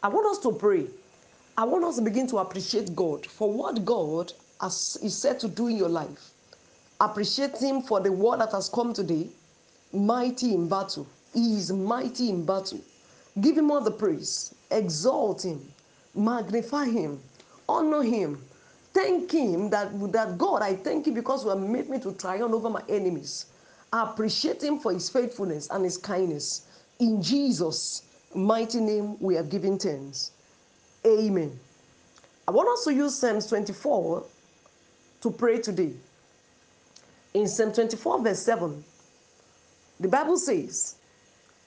I want us to pray. I want us to begin to appreciate God for what God has, is said to do in your life. Appreciate Him for the word that has come today. Mighty in battle. He is mighty in battle. Give Him all the praise. Exalt Him. Magnify Him. Honor Him. Thank Him that, that God, I thank you because you have made me to triumph over my enemies. I appreciate Him for His faithfulness and His kindness. In Jesus' mighty name, we have given thanks. Amen. I want us to use Psalms 24 to pray today. In Psalm 24, verse 7, the Bible says,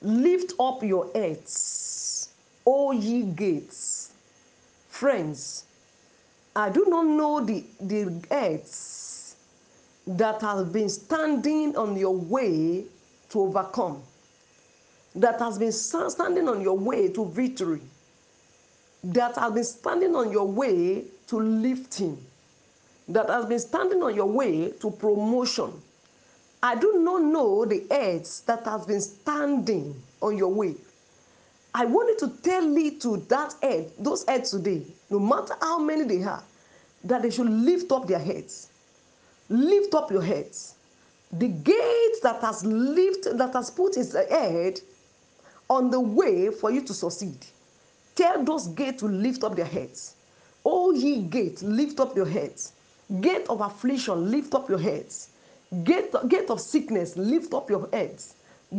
Lift up your heads, O ye gates. Friends, I do not know the, the heads that have been standing on your way to overcome, that has been standing on your way to victory, that has been standing on your way to lifting, that has been standing on your way to promotion. I do not know the heads that has been standing on your way. I wanted to tell you to that head, those heads today, no matter how many they are, that they should lift up their heads. Lift up your heads. The gate that has lifted, that has put its head on the way for you to succeed. Tell those gates to lift up their heads. O ye gates, lift up your heads. Gate of affliction, lift up your heads. Gate, gate of sickness, lift up your heads.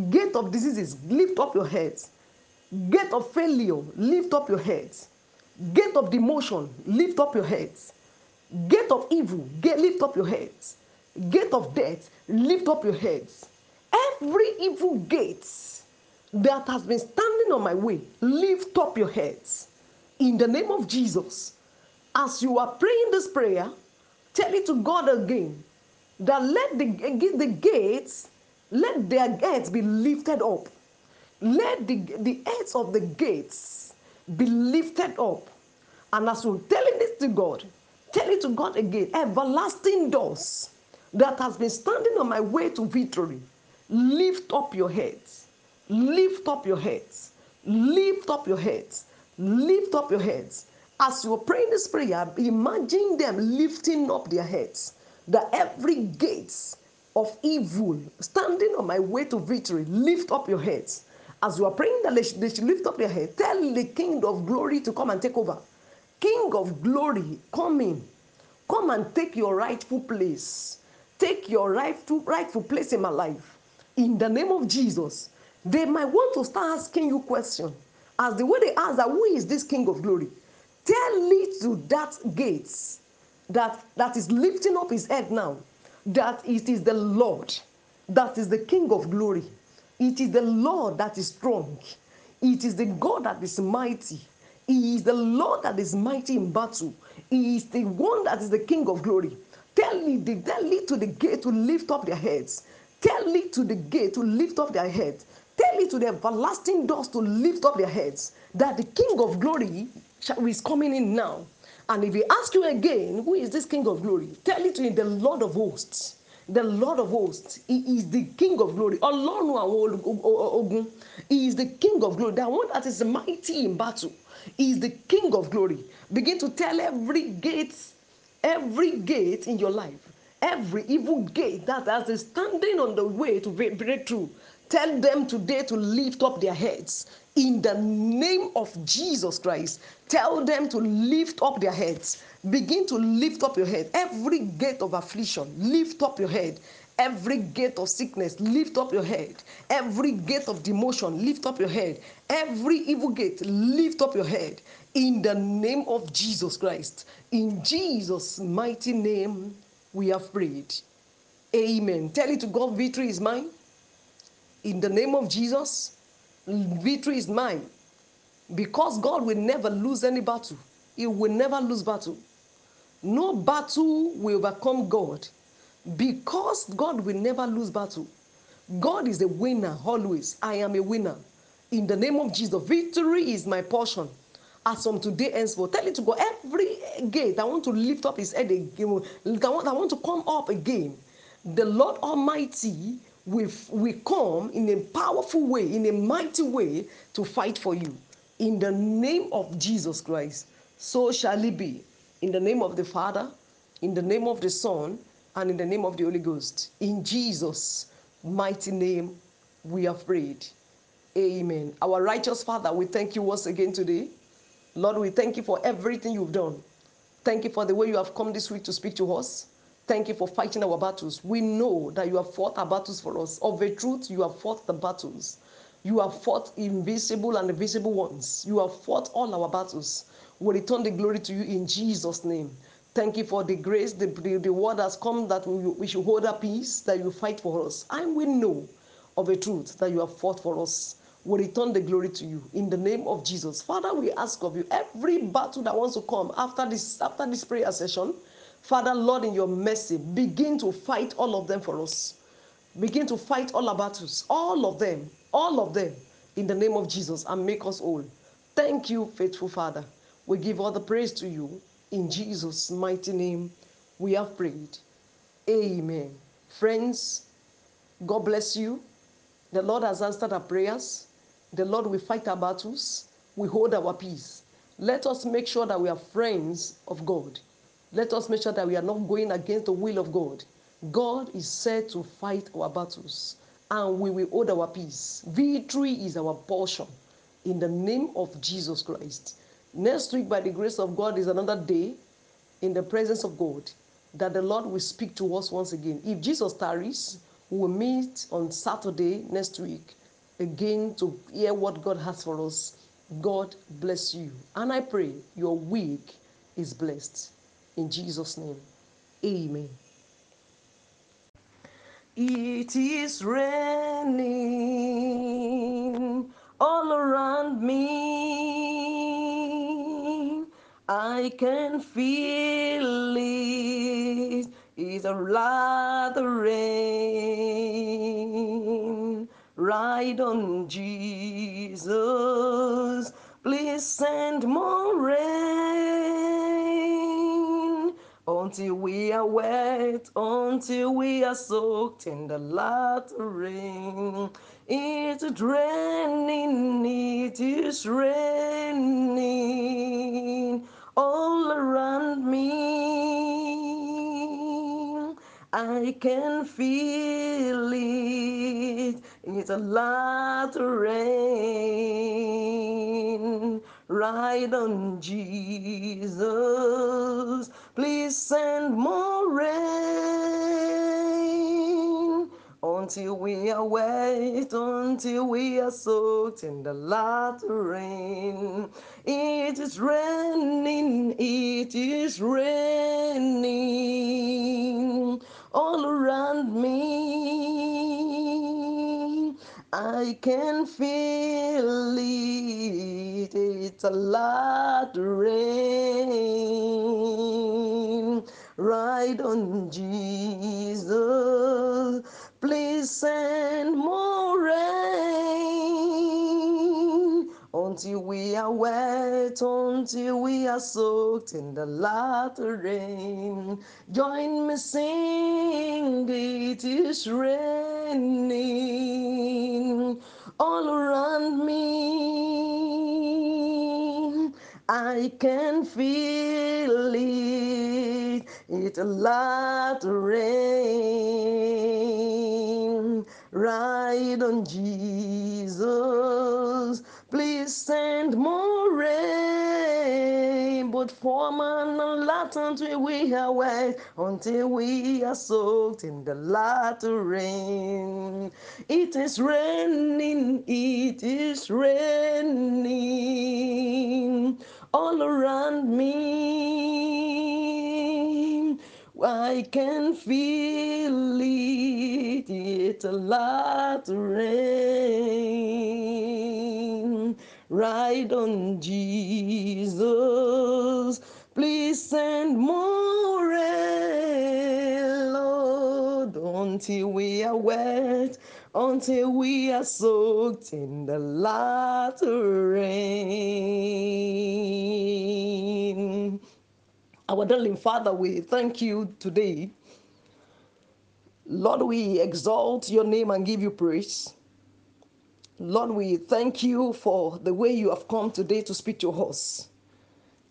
Gate of diseases, lift up your heads. Gate of failure, lift up your heads. Gate of demotion, lift up your heads. Gate of evil, get, lift up your heads. Gate of death, lift up your heads. Every evil gate that has been standing on my way, lift up your heads. In the name of Jesus, as you are praying this prayer, tell it to God again that let the, the gates, let their gates be lifted up. Let the, the heads of the gates be lifted up. And as you're telling this to God, tell it to God again. Everlasting doors that has been standing on my way to victory, lift up your heads. Lift up your heads. Lift up your heads. Lift up your heads. As you're praying this prayer, imagine them lifting up their heads. That every gates of evil standing on my way to victory, lift up your heads. As you are praying that they should, lift up their head, tell the King of glory to come and take over. King of glory, come in. Come and take your rightful place. Take your rightful, rightful place in my life. In the name of Jesus. They might want to start asking you questions. As the way they ask that, who is this King of glory? Tell it to that gates that, that is lifting up his head now, that it is the Lord, that is the King of glory. It is the Lord that is strong. It is the God that is mighty. He is the Lord that is mighty in battle. He is the one that is the King of glory. Tell it, tell it to the gate to lift up their heads. Tell it to the gate to lift up their heads. Tell it to the everlasting doors to lift up their heads. That the King of glory is coming in now. And if he ask you again, who is this King of glory? Tell it to him, the Lord of hosts. The Lord of hosts. He is the King of glory. Ọlọ́run àwọn. He is the King of glory. The one that is mighty in battle. He is the King of glory. Begin to tell every gate, every gate in your life, every evil gate that that is standing on the way to breakthrough. Tell them today to lift up their heads in the name of Jesus Christ. Tell them to lift up their heads. Begin to lift up your head. Every gate of affliction, lift up your head. Every gate of sickness, lift up your head. Every gate of demotion, lift up your head. Every evil gate, lift up your head. In the name of Jesus Christ. In Jesus' mighty name, we have prayed. Amen. Tell it to God, victory is mine. In the name of Jesus, victory is mine. Because God will never lose any battle. He will never lose battle. No battle will overcome God because God will never lose battle. God is a winner always. I am a winner. In the name of Jesus, victory is my portion. As from today henceforth, tell it to go every gate. I want to lift up his head again. I want, I want to come up again. The Lord Almighty will, will come in a powerful way, in a mighty way to fight for you. In the name of Jesus Christ, so shall it be. In the name of the Father, in the name of the Son, and in the name of the Holy Ghost. In Jesus' mighty name, we have prayed. Amen. Our righteous Father, we thank you once again today. Lord, we thank you for everything you've done. Thank you for the way you have come this week to speak to us. Thank you for fighting our battles. We know that you have fought our battles for us. Of a truth, you have fought the battles. You have fought invisible and visible ones. You have fought all our battles. We return the glory to you in Jesus' name. Thank you for the grace, the, the, the word has come that we, we should hold our peace, that you fight for us. And we know of a truth that you have fought for us. We return the glory to you in the name of Jesus. Father, we ask of you every battle that wants to come after this, after this prayer session, Father, Lord, in your mercy, begin to fight all of them for us. Begin to fight all our battles, all of them, all of them, in the name of Jesus, and make us all. Thank you, faithful Father. We give all the praise to you in Jesus' mighty name, we have prayed. Amen. Friends, God bless you. The Lord has answered our prayers. The Lord will fight our battles. We hold our peace. Let us make sure that we are friends of God. Let us make sure that we are not going against the will of God. God is said to fight our battles and we will hold our peace. Victory is our portion in the name of Jesus Christ. Next week, by the grace of God, is another day in the presence of God that the Lord will speak to us once again. If Jesus tarries, we will meet on Saturday next week again to hear what God has for us. God bless you. And I pray your week is blessed. In Jesus' name, amen. It is raining all around me. I can feel it. It's a lot of rain. Ride on Jesus. Please send more rain until we are wet, until we are soaked in the latter rain. It's raining, it is raining all around me. I can feel it. It's a lot of rain. Ride on Jesus. Please send more rain until we are wet, until we are soaked in the lot of rain. It is raining, it is raining all around me. I can feel it, it's a lot rain. Ride on Jesus, please send more rain until we are wet, until we are soaked in the latter rain. Join me, sing, it is raining all around me. I can feel it. It's a of rain. Ride on Jesus. Please send more rain. But for man and lot until we wet, until we are soaked in the latter rain. It is raining, it is raining all around me. I can feel it, it's a lot of rain. Ride on Jesus, please send more rain, Lord, until we are wet, until we are soaked in the latter rain. Our darling Father, we thank you today. Lord, we exalt your name and give you praise. Lord, we thank you for the way you have come today to speak to us.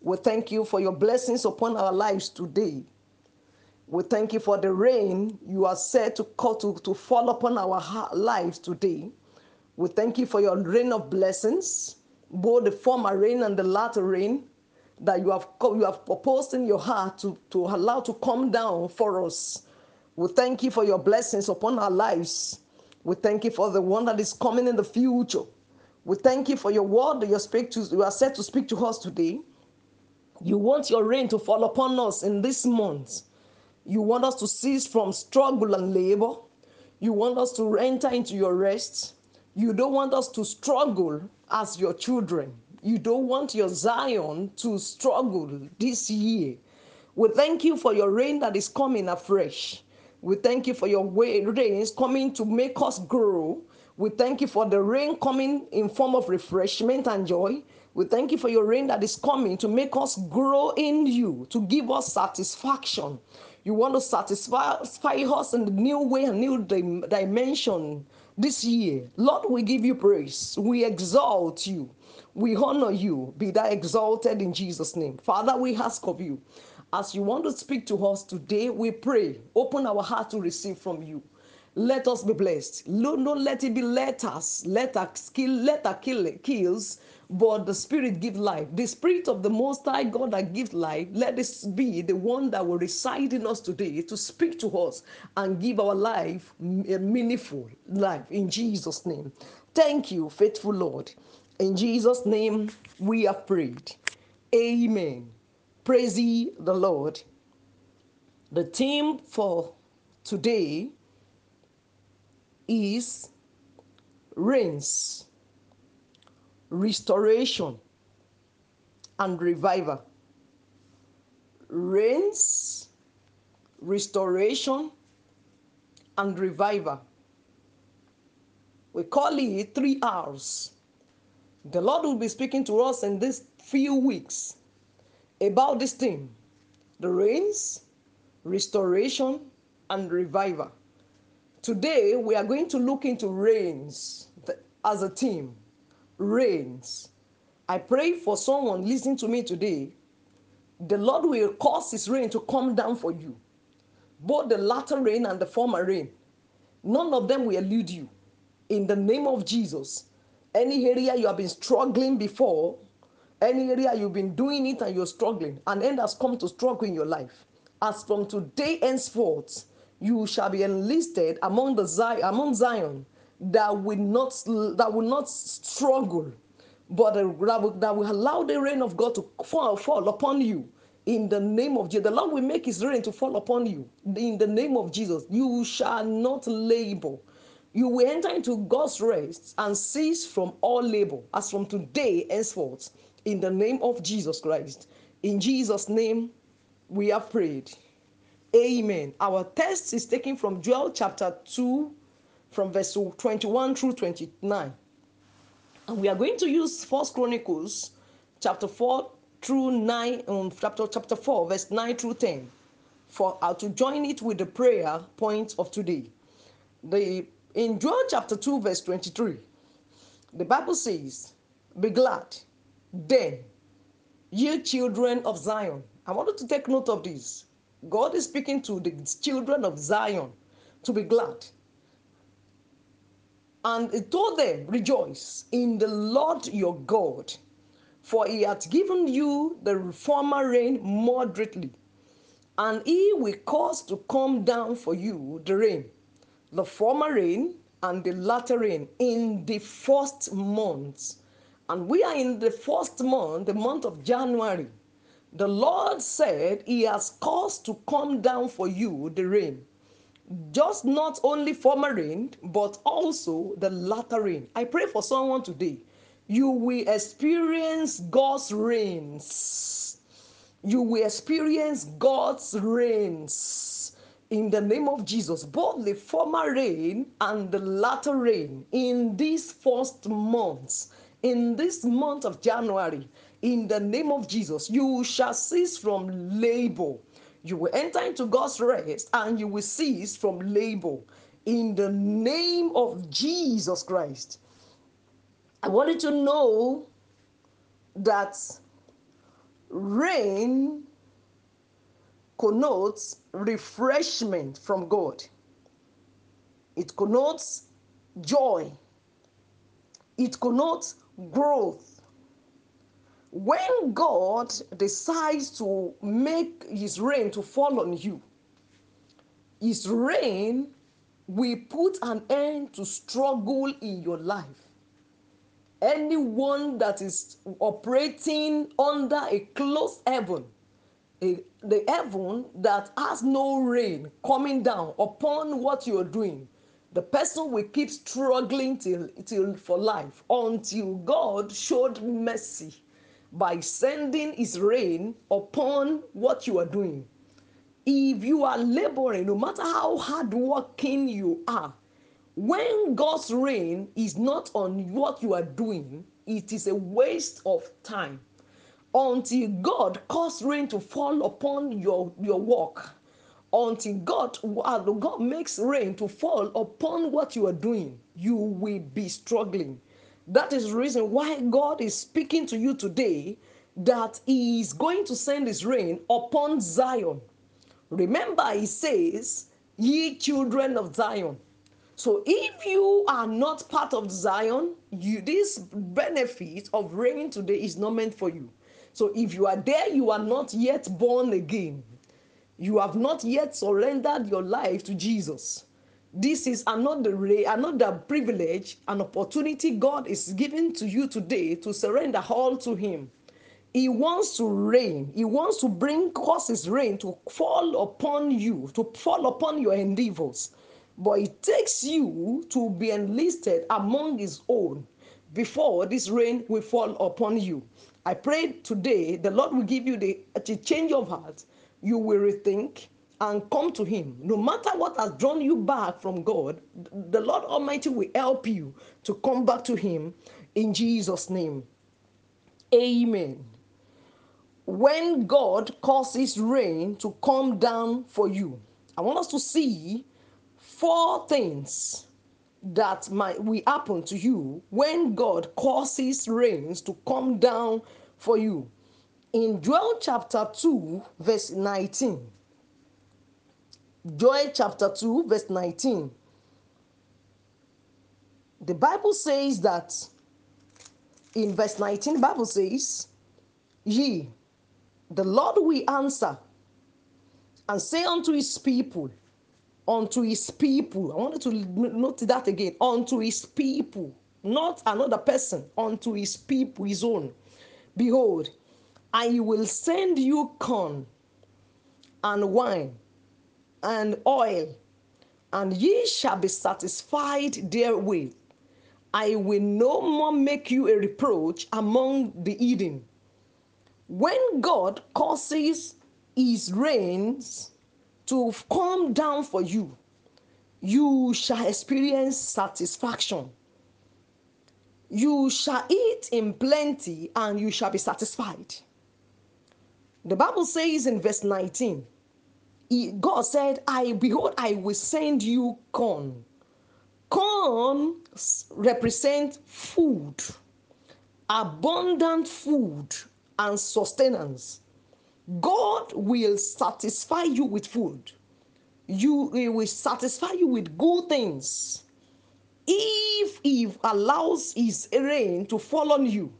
We thank you for your blessings upon our lives today. We thank you for the rain you are said to, call to, to fall upon our lives today. We thank you for your rain of blessings, both the former rain and the latter rain that you have you have proposed in your heart to, to allow to come down for us. We thank you for your blessings upon our lives. We thank you for the one that is coming in the future. We thank you for your word that you speak to you are set to speak to us today. You want your rain to fall upon us in this month. You want us to cease from struggle and labor. You want us to enter into your rest. You don't want us to struggle as your children. You don't want your Zion to struggle this year. We thank you for your rain that is coming afresh. We thank you for your rains coming to make us grow. We thank you for the rain coming in form of refreshment and joy. We thank you for your rain that is coming to make us grow in you, to give us satisfaction. You want to satisfy us in the new way, a new dimension this year. Lord, we give you praise. We exalt you. We honor you. Be thou exalted in Jesus' name. Father, we ask of you. As you want to speak to us today, we pray. Open our heart to receive from you. Let us be blessed. Don't let it be letters. Letter kill, letter kill, kills, but the Spirit give life. The Spirit of the Most High God that gives life, let this be the one that will reside in us today to speak to us and give our life a meaningful life in Jesus' name. Thank you, faithful Lord. In Jesus' name, we have prayed. Amen. Praise ye the Lord. The theme for today is rains, restoration, and revival. Rains, restoration, and revival. We call it three hours. the Lord will be speaking to us in these few weeks about this theme the rains, restoration, and revival. Today, we are going to look into rains as a theme. Rains. I pray for someone listening to me today. The Lord will cause His rain to come down for you, both the latter rain and the former rain. None of them will elude you. In the name of Jesus, any area you have been struggling before, any area you've been doing it and you're struggling, an end has come to struggle in your life. As from today henceforth, you shall be enlisted among the Zion, among Zion that will not that will not struggle, but that will, that will allow the rain of God to fall, fall upon you. In the name of Jesus, the Lord will make His rain to fall upon you. In the name of Jesus, you shall not labor you will enter into God's rest and cease from all labor as from today henceforth in the name of Jesus Christ. In Jesus' name, we have prayed. Amen. Our text is taken from Joel chapter 2, from verse 21 through 29. And we are going to use First Chronicles chapter 4 through 9, um, chapter, chapter 4, verse 9 through 10, for uh, to join it with the prayer point of today. The in Joel chapter 2, verse 23, the Bible says, Be glad, then ye children of Zion. I want you to take note of this. God is speaking to the children of Zion to be glad. And he told them, Rejoice in the Lord your God, for he hath given you the former rain moderately, and he will cause to come down for you the rain, the former rain and the latter rain in the first months. And we are in the first month, the month of January. The Lord said he has caused to come down for you the rain just not only former rain, but also the latter rain. I pray for someone today. You will experience God's rains. You will experience God's rains in the name of Jesus, both the former rain and the latter rain in these first months, in this month of January, in the name of Jesus, you shall cease from labor. You will enter into God's rest and you will cease from labor. In the name of Jesus Christ. I wanted to know that rain connotes refreshment from God, it connotes joy, it connotes growth when God decides to make his rain to fall on you, his rain will put an end to struggle in your life. Anyone that is operating under a closed heaven, a, the heaven that has no rain coming down upon what you are doing, the person will keep struggling till, till for life until God showed mercy by sending his rain upon what you are doing. If you are laboring, no matter how hardworking you are, when God's rain is not on what you are doing, it is a waste of time. Until God cause rain to fall upon your, your work, until God, God makes rain to fall upon what you are doing, you will be struggling. That is the reason why God is speaking to you today that He is going to send His rain upon Zion. Remember, He says, Ye children of Zion. So if you are not part of Zion, you this benefit of rain today is not meant for you. So if you are there, you are not yet born again. You have not yet surrendered your life to Jesus. This is another another privilege, an opportunity God is giving to you today to surrender all to Him. He wants to reign. He wants to bring cause His rain to fall upon you, to fall upon your endeavors. But it takes you to be enlisted among His own before this rain will fall upon you. I pray today the Lord will give you the, the change of heart. You will rethink and come to Him. No matter what has drawn you back from God, the Lord Almighty will help you to come back to Him in Jesus' name. Amen. When God causes rain to come down for you, I want us to see four things that might will happen to you when God causes rains to come down for you. In Joel chapter 2, verse 19. Joel chapter 2, verse 19. The Bible says that in verse 19, the Bible says, Ye, the Lord will answer and say unto his people, unto his people. I wanted to note that again. Unto his people, not another person, unto his people, his own. Behold, I will send you corn and wine and oil, and ye shall be satisfied therewith. I will no more make you a reproach among the Eden. When God causes his rains to come down for you, you shall experience satisfaction. You shall eat in plenty and you shall be satisfied. The Bible says in verse 19, God said, I behold, I will send you corn. Corn represents food, abundant food, and sustenance. God will satisfy you with food. You he will satisfy you with good things. If he allows his rain to fall on you,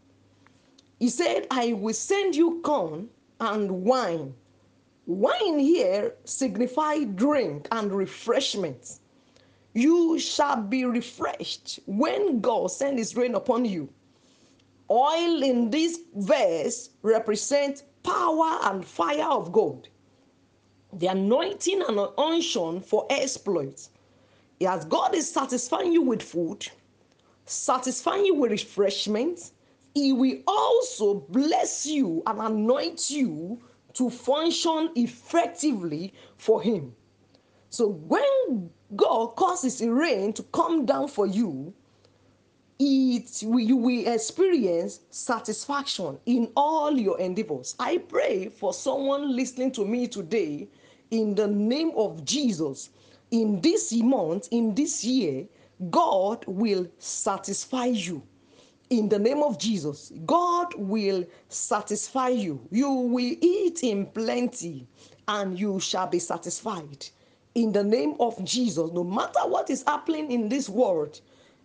he said, I will send you corn and wine. Wine here signify drink and refreshment. You shall be refreshed when God sends his rain upon you. Oil in this verse represents power and fire of God. The anointing and unction for exploits. As God is satisfying you with food, satisfying you with refreshment, He will also bless you and anoint you to function effectively for Him. So when God causes rain to come down for you, it you will experience satisfaction in all your endeavors. I pray for someone listening to me today in the name of Jesus. In this month, in this year, God will satisfy you. In the name of Jesus, God will satisfy you. You will eat in plenty and you shall be satisfied. In the name of Jesus, no matter what is happening in this world,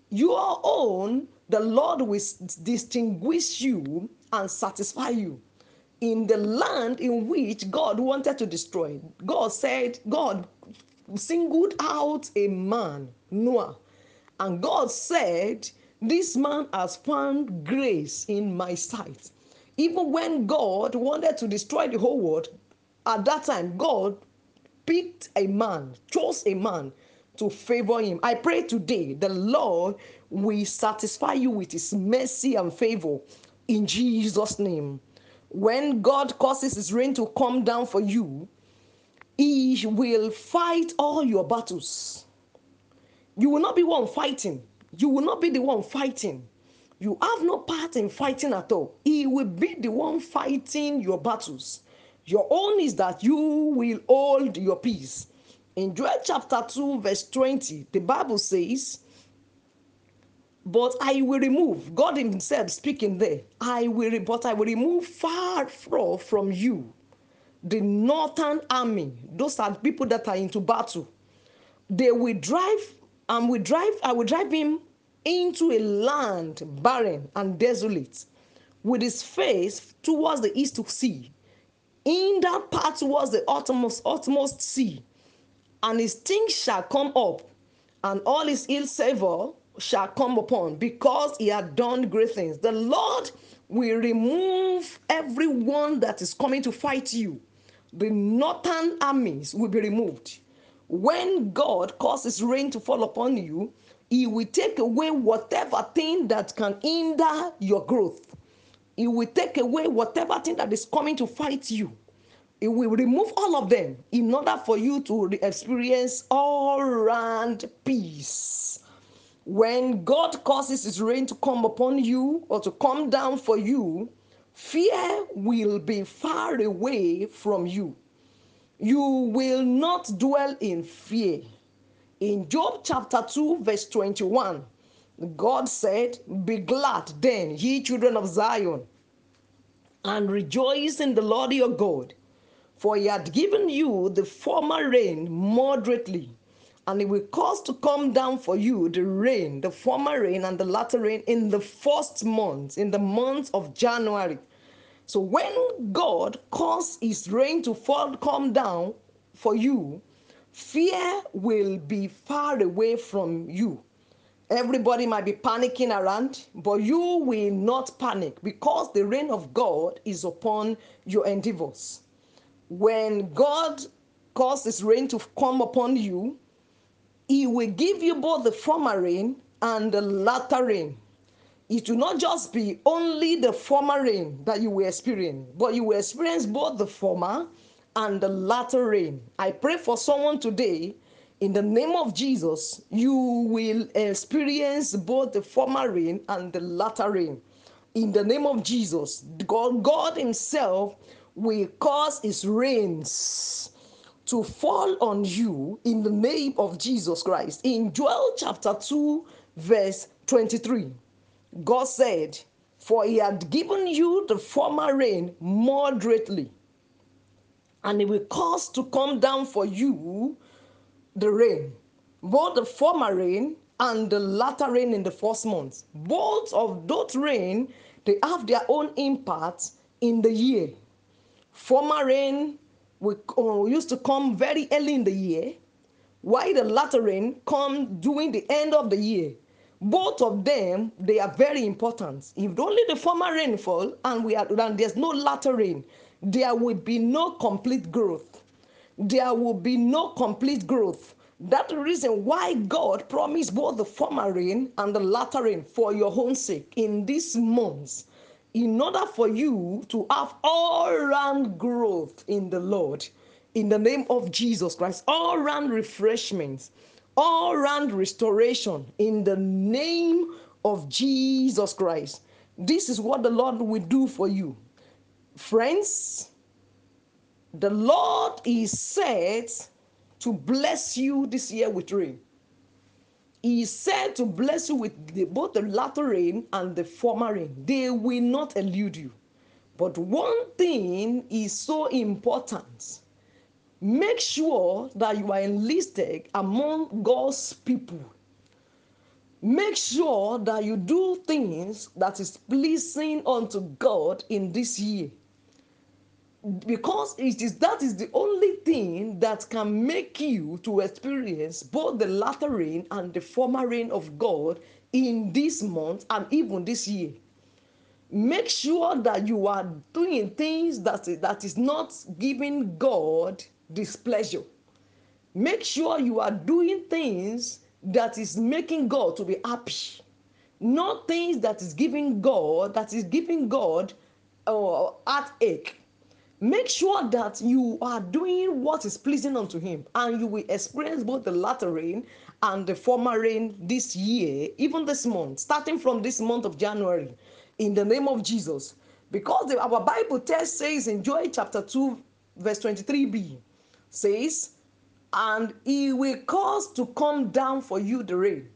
your own, the Lord will distinguish you and satisfy you. In the land in which God wanted to destroy, God said, God singled out a man, Noah, and God said, This man has found grace in my sight. Even when God wanted to destroy the whole world, at that time, God picked a man, chose a man to favor him. I pray today the Lord will satisfy you with his mercy and favor in Jesus' name. When God causes his rain to come down for you, he will fight all your battles. You will not be one fighting. You will not be the one fighting. You have no part in fighting at all. He will be the one fighting your battles. Your own is that you will hold your peace. In Joel chapter 2, verse 20, the Bible says, But I will remove, God Himself speaking there, I will, but I will remove far from, from you the northern army. Those are people that are into battle. They will drive, and will drive, I will drive him into a land barren and desolate, with his face towards the east to sea. In that part towards the uttermost, uttermost sea, and his things shall come up, and all his ill savor shall come upon, because he had done great things. The Lord will remove everyone that is coming to fight you. The northern armies will be removed. When God causes rain to fall upon you, He will take away whatever thing that can hinder your growth. He will take away whatever thing that is coming to fight you. He will remove all of them in order for you to experience all round peace. When God causes His rain to come upon you or to come down for you, fear will be far away from you. You will not dwell in fear. In Job chapter 2, verse 21, God said, Be glad then, ye children of Zion, and rejoice in the Lord your God for he had given you the former rain moderately, and he will cause to come down for you the rain, the former rain and the latter rain in the first month, in the month of January. So when God caused his rain to fall, come down for you, fear will be far away from you. Everybody might be panicking around, but you will not panic because the rain of God is upon your endeavors when God causes rain to come upon you, He will give you both the former rain and the latter rain. It will not just be only the former rain that you will experience, but you will experience both the former and the latter rain. I pray for someone today, in the name of Jesus, you will experience both the former rain and the latter rain. In the name of Jesus, God, God Himself will cause his rains to fall on you in the name of Jesus Christ. In Joel chapter 2, verse 23, God said, For he had given you the former rain moderately, and it will cause to come down for you the rain, both the former rain and the latter rain in the first month. Both of those rain, they have their own impact in the year. Former rain we uh, used to come very early in the year, while the latter rain come during the end of the year. Both of them they are very important. If only the former rain fall and we are and there's no latter rain, there will be no complete growth. There will be no complete growth. That's the reason why God promised both the former rain and the latter rain for your own sake in these months in order for you to have all round growth in the Lord, in the name of Jesus Christ, all round refreshments, all round restoration in the name of Jesus Christ. This is what the Lord will do for you. Friends, the Lord is said to bless you this year with rain. He said to bless you with the, both the latter rain and the former rain. They will not elude you. But one thing is so important. Make sure that you are enlisted among God's people. Make sure that you do things that is pleasing unto God in this year because it is that is the only thing that can make you to experience both the latter rain and the former rain of God in this month and even this year. Make sure that you are doing things that, that is not giving God displeasure. Make sure you are doing things that is making God to be happy. Not things that is giving God, that is giving God uh, heartache make sure that you are doing what is pleasing unto him and you will experience both the latter rain and the former rain this year even this month starting from this month of january in the name of jesus. Because the, our bible text says in joel chapter 2 verse 23b says and he will cause to come down for you the rain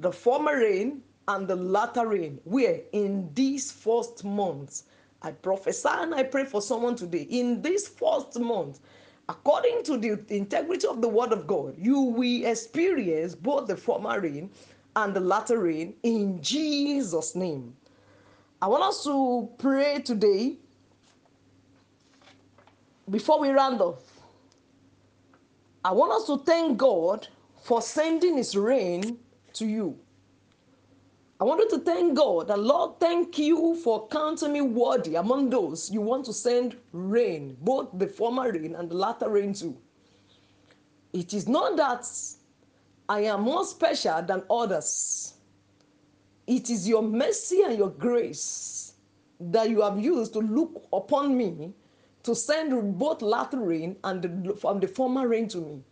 the former rain and the latter rain. Where? In these first months I prophesy and I pray for someone today. In this first month, according to the integrity of the word of God, you will experience both the former rain and the latter rain in Jesus' name. I want us to pray today before we round off. I want us to thank God for sending his rain to you. I wanted to thank God that Lord, thank you for counting me worthy among those you want to send rain, both the former rain and the latter rain too. It is not that I am more special than others. It is your mercy and your grace that you have used to look upon me to send both latter rain and the, from the former rain to me.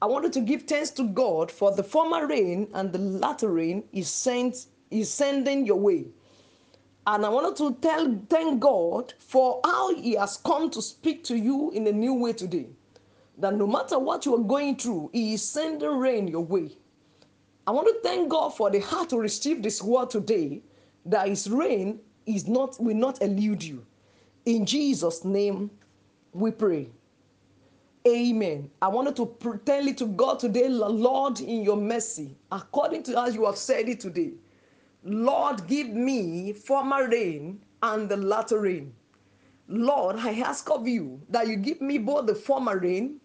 I wanted to give thanks to God for the former rain and the latter rain is sent is sending your way. And I wanted to tell, thank God for how He has come to speak to you in a new way today. That no matter what you are going through, He is sending rain your way. I want to thank God for the heart to receive this word today. That His rain is not will not elude you. In Jesus' name, we pray. Amen. I wanted to tell it to God today, Lord, in your mercy, according to as you have said it today. Lord, give me former rain and the latter rain. Lord, I ask of you that you give me both the former rain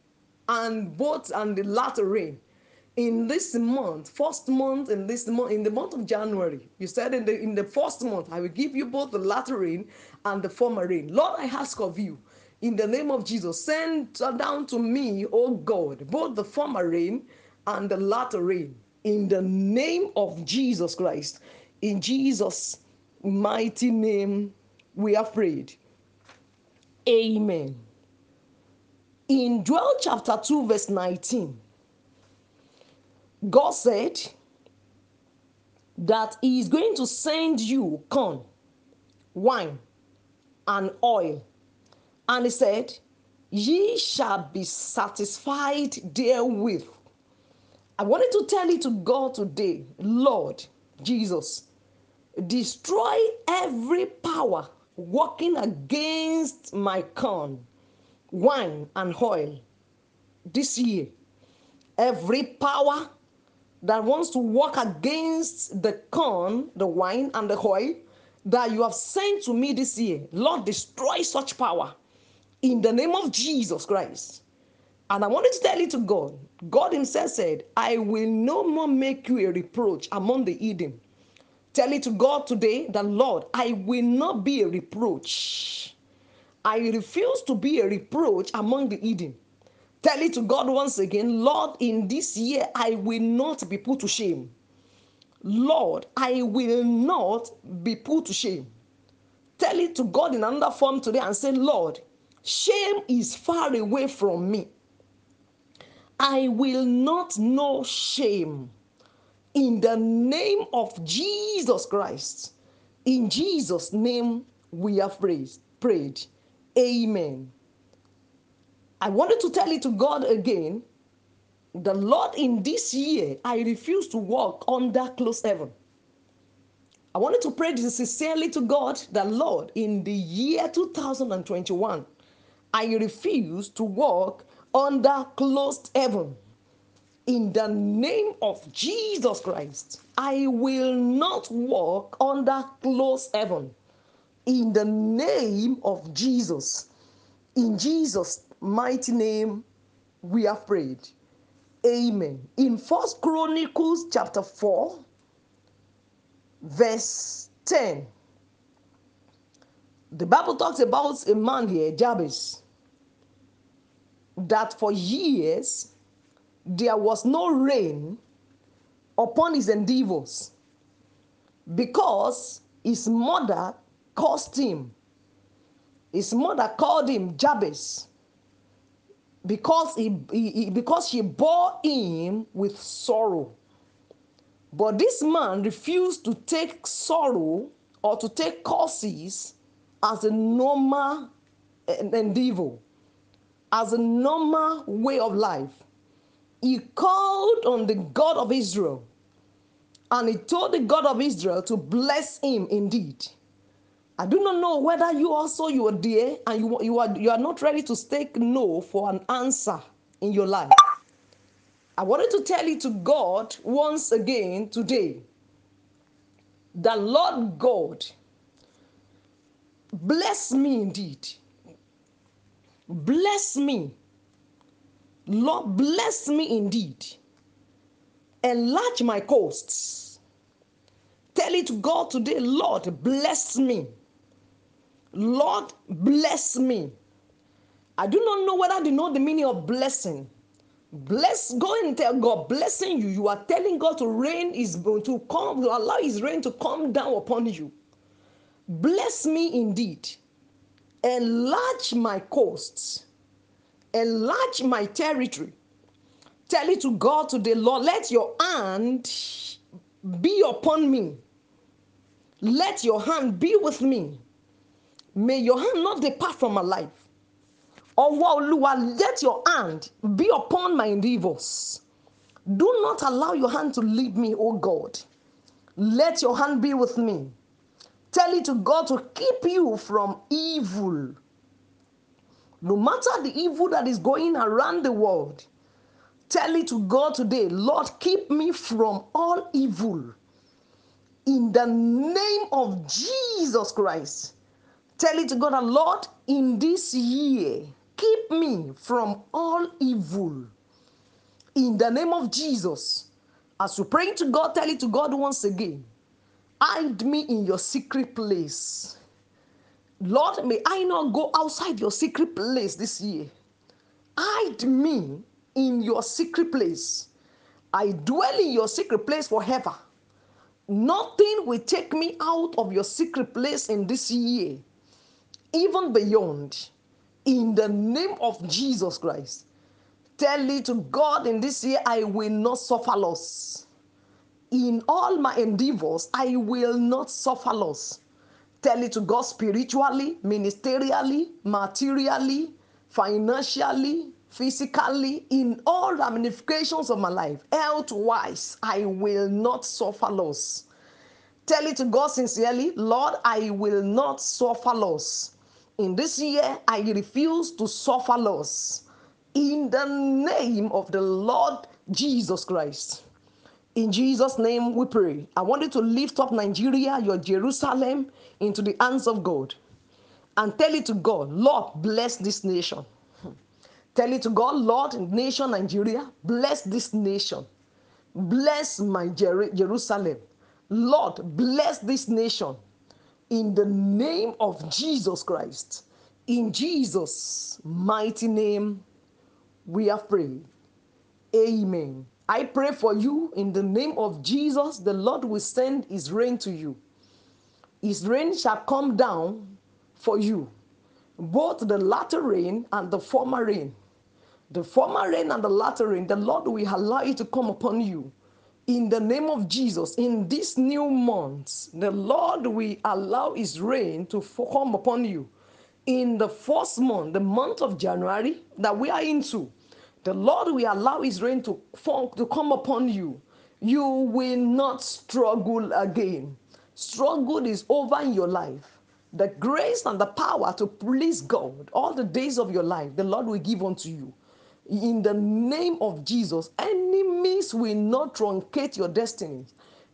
and both and the latter rain in this month, first month in this month, in the month of January. You said in the in the first month, I will give you both the latter rain and the former rain. Lord, I ask of you in the name of Jesus, send down to me, oh God, both the former rain and the latter rain in the name of Jesus Christ. In Jesus' mighty name, we are prayed. Amen. In Joel chapter 2, verse 19, God said that He is going to send you corn, wine, and oil. And He said, Ye shall be satisfied therewith. I wanted to tell you to God today, Lord Jesus, destroy every power working against my corn, wine, and oil this year. Every power that wants to work against the corn, the wine, and the oil that you have sent to me this year, Lord, destroy such power in the name of Jesus Christ. And I wanted to tell it to God, God Himself said, I will no more make you a reproach among the Eden. Tell it to God today that, Lord, I will not be a reproach. I refuse to be a reproach among the Eden. Tell it to God once again, Lord, in this year I will not be put to shame. Lord, I will not be put to shame. Tell it to God in another form today and say, Lord, shame is far away from me. I will not know shame. In the name of Jesus Christ. In Jesus' name we have praised, prayed. Amen. I wanted to tell it to God again. The Lord, in this year, I refuse to walk under closed heaven. I wanted to pray sincerely to God the Lord, in the year 2021, I refuse to walk under closed heaven. In the name of Jesus Christ, I will not walk under closed heaven. In the name of Jesus. In Jesus' mighty name, we have prayed. Amen. In First Chronicles chapter 4, verse 10, the Bible talks about a man here, Jabez, that for years there was no rain upon his endeavors because his mother cursed him. His mother called him Jabez because he, he, because she bore him with sorrow. But this man refused to take sorrow or to take curses as a normal eh, endeavor, as a normal way of life. He called on the God of Israel and he told the God of Israel to bless him indeed. I do not know whether you also you are there and you, you are you are not ready to take no for an answer in your life. I wanted to tell you to God once again today. The Lord God bless me indeed. Bless me. Lord bless me indeed. Enlarge my coasts. Tell it to God today, Lord bless me. Lord, bless me. I do not know whether you know the meaning of blessing. Bless, go and tell God, blessing you. You are telling God to rain is going to come, to allow His rain to come down upon you. Bless me indeed. Enlarge my coasts. Enlarge my territory. Tell it to God to the Lord, let your hand be upon me. Let your hand be with me. May your hand not depart from my life. Ọwọ́ Olúwa, let your hand be upon my endeavors. Do not allow your hand to lead me, O God. Let your hand be with me. Tell it to God to keep you from evil. No matter the evil that is going around the world, tell it to God today, Lord, keep me from all evil. In the name of Jesus Christ. Tell it to God, and Lord, in this year, keep me from all evil. In the name of Jesus. As you pray to God, tell it to God once again. Hide me in your secret place. Lord, may I not go outside your secret place this year. Hide me in your secret place. I dwell in your secret place forever. Nothing will take me out of your secret place in this year even beyond, in the name of Jesus Christ. Tell it to God in this year, I will not suffer loss. In all my endeavors, I will not suffer loss. Tell it to God spiritually, ministerially, materially, financially, physically, in all ramifications of my life, health wise, I will not suffer loss. Tell it to God sincerely Lord, I will not suffer loss. In this year, I refuse to suffer loss. In the name of the Lord Jesus Christ. In Jesus' name we pray. I want you to lift up Nigeria, your Jerusalem, into the hands of God and tell it to God, Lord, bless this nation. Tell it to God, Lord, nation Nigeria, bless this nation. Bless my Jer- Jerusalem. Lord, bless this nation in the name of Jesus Christ. In Jesus' mighty name, we are prayed. Amen. I pray for you in the name of Jesus, the Lord will send his rain to you. His rain shall come down for you, both the latter rain and the former rain. The former rain and the latter rain, the Lord will allow it to come upon you. In the name of Jesus, in this new month, the Lord will allow his rain to come upon you. In the first month, the month of January that we are into, the Lord will allow his rain to, fall, to come upon you. You will not struggle again. Struggle is over in your life. The grace and the power to please God all the days of your life, the Lord will give unto you. In the name of Jesus, enemies will not truncate your destiny.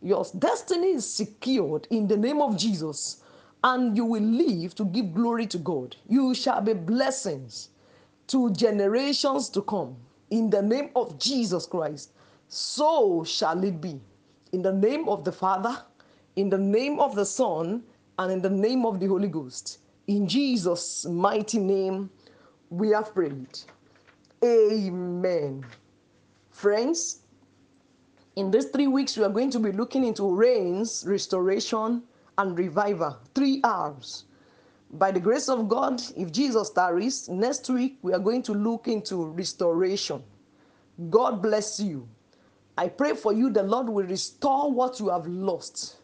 Your destiny is secured in the name of Jesus, and you will live to give glory to God. You shall be blessings to generations to come. In the name of Jesus Christ, so shall it be. In the name of the Father, in the name of the Son, and in the name of the Holy Ghost. In Jesus' mighty name, we have prayed. Amen. Friends, in these three weeks, we are going to be looking into rains, restoration, and revival. Three R's. By the grace of God, if Jesus tarries, next week we are going to look into restoration. God bless you. I pray for you, the Lord will restore what you have lost.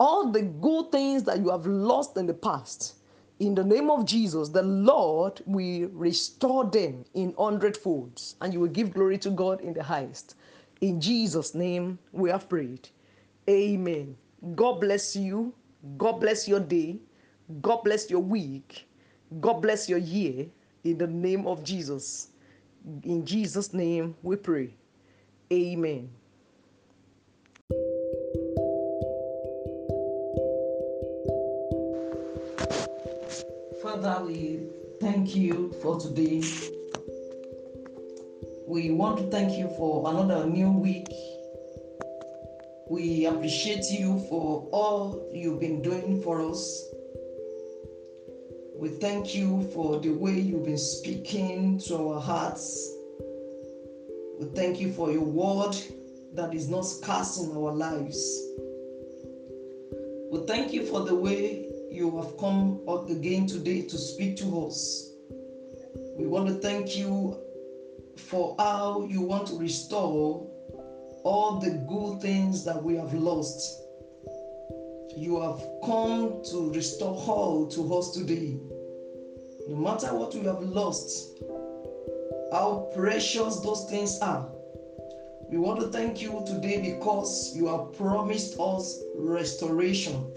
All the good things that you have lost in the past. In the name of Jesus, the Lord will restore them in hundred folds, and you will give glory to God in the highest. In Jesus' name, we have prayed. Amen. God bless you. God bless your day. God bless your week. God bless your year. In the name of Jesus. In Jesus' name, we pray. Amen. Father, we thank you for today. We want to thank you for another new week. We appreciate you for all you've been doing for us. We thank you for the way you've been speaking to our hearts. We thank you for your word that is not scarce in our lives. We thank you for the way you have come again today to speak to us. We want to thank you for how you want to restore all the good things that we have lost. You have come to restore all to us today. No matter what we have lost, how precious those things are. We want to thank you today because you have promised us restoration.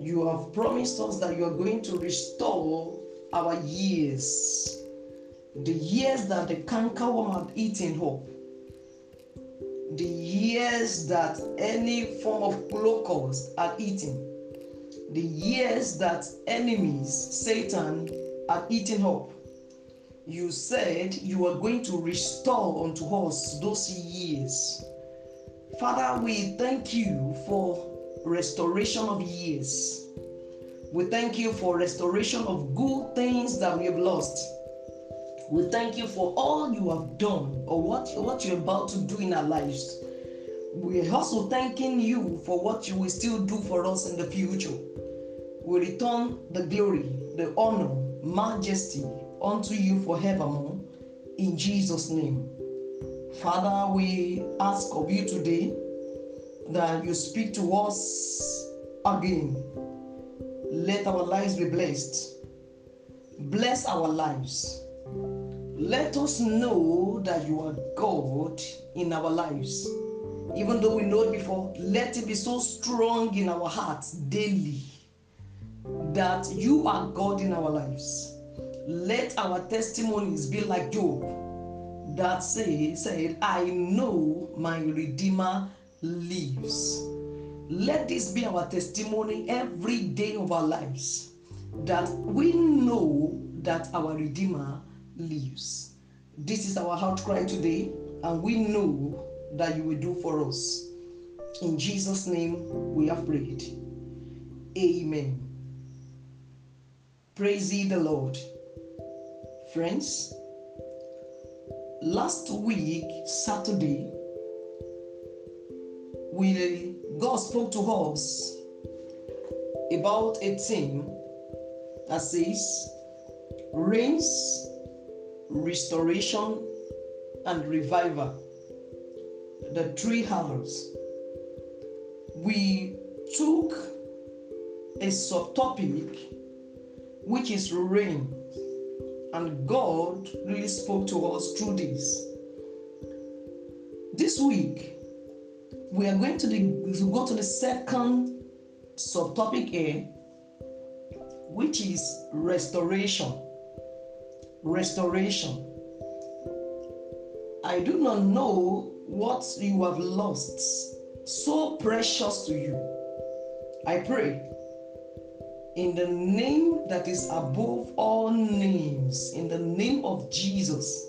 You have promised us that you are going to restore our years, the years that the cankerworm had eaten up, the years that any form of locust had eaten, the years that enemies, Satan, had eaten up. You said you are going to restore unto us those years. Father, we thank you for restoration of years. We thank you for restoration of good things that we have lost. We thank you for all you have done or what, what you're about to do in our lives. We're also thanking you for what you will still do for us in the future. We return the glory, the honor, majesty unto you forevermore in Jesus' name. Father, we ask of you today that you speak to us again. Let our lives be blessed. Bless our lives. Let us know that you are God in our lives. even though we know it before, let it be so strong in our hearts daily that you are God in our lives. Let our testimonies be like Job that say, said, I know my Redeemer lives. Let this be our testimony every day of our lives that we know that our Redeemer lives. This is our heart cry today, and we know that you will do for us. In Jesus' name we have prayed. Amen. Praise ye the Lord. Friends, last week, Saturday, we God spoke to us about a theme that says rains, restoration, and revival. The three R's. We took a subtopic which is rain, and God really spoke to us through this. This week, we are going to, the, to go to the second subtopic A, which is restoration. Restoration. I do not know what you have lost so precious to you. I pray in the name that is above all names, in the name of Jesus,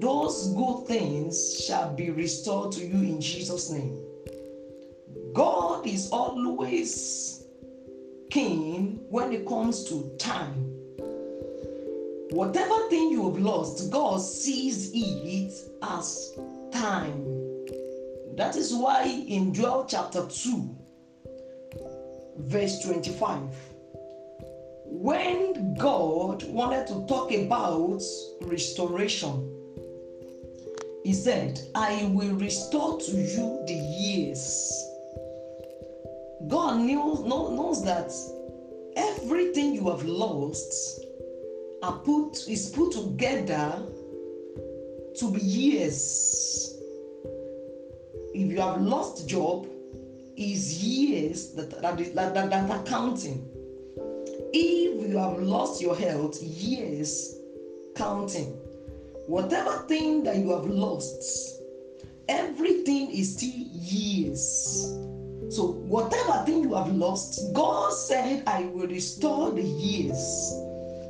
those good things shall be restored to you in Jesus' name. God is always keen when it comes to time. Whatever thing you have lost, God sees it as time. That is why in Joel chapter 2, verse 25, when God wanted to talk about restoration, he said, I will restore to you the years. God knew, knows that everything you have lost are put, is put together to be years. If you have lost job, is years that, that, that, that, are counting. If you have lost your health, years counting. Whatever thing that you have lost, everything is still years. So, whatever thing you have lost, God said, I will restore the years.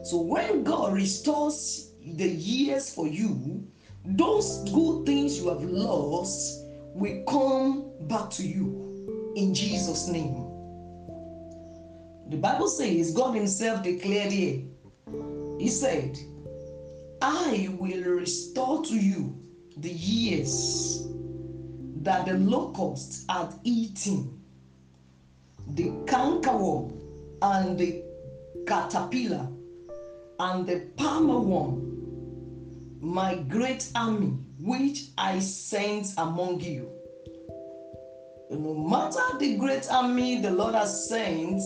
So, when God restores the years for you, those good things you have lost will come back to you in Jesus' name. The Bible says God Himself declared here, He said, I will restore to you the years that the locusts had eaten, the cankerworm and the caterpillar and the palmer worm, my great army which I sent among you. No matter the great army the Lord has sent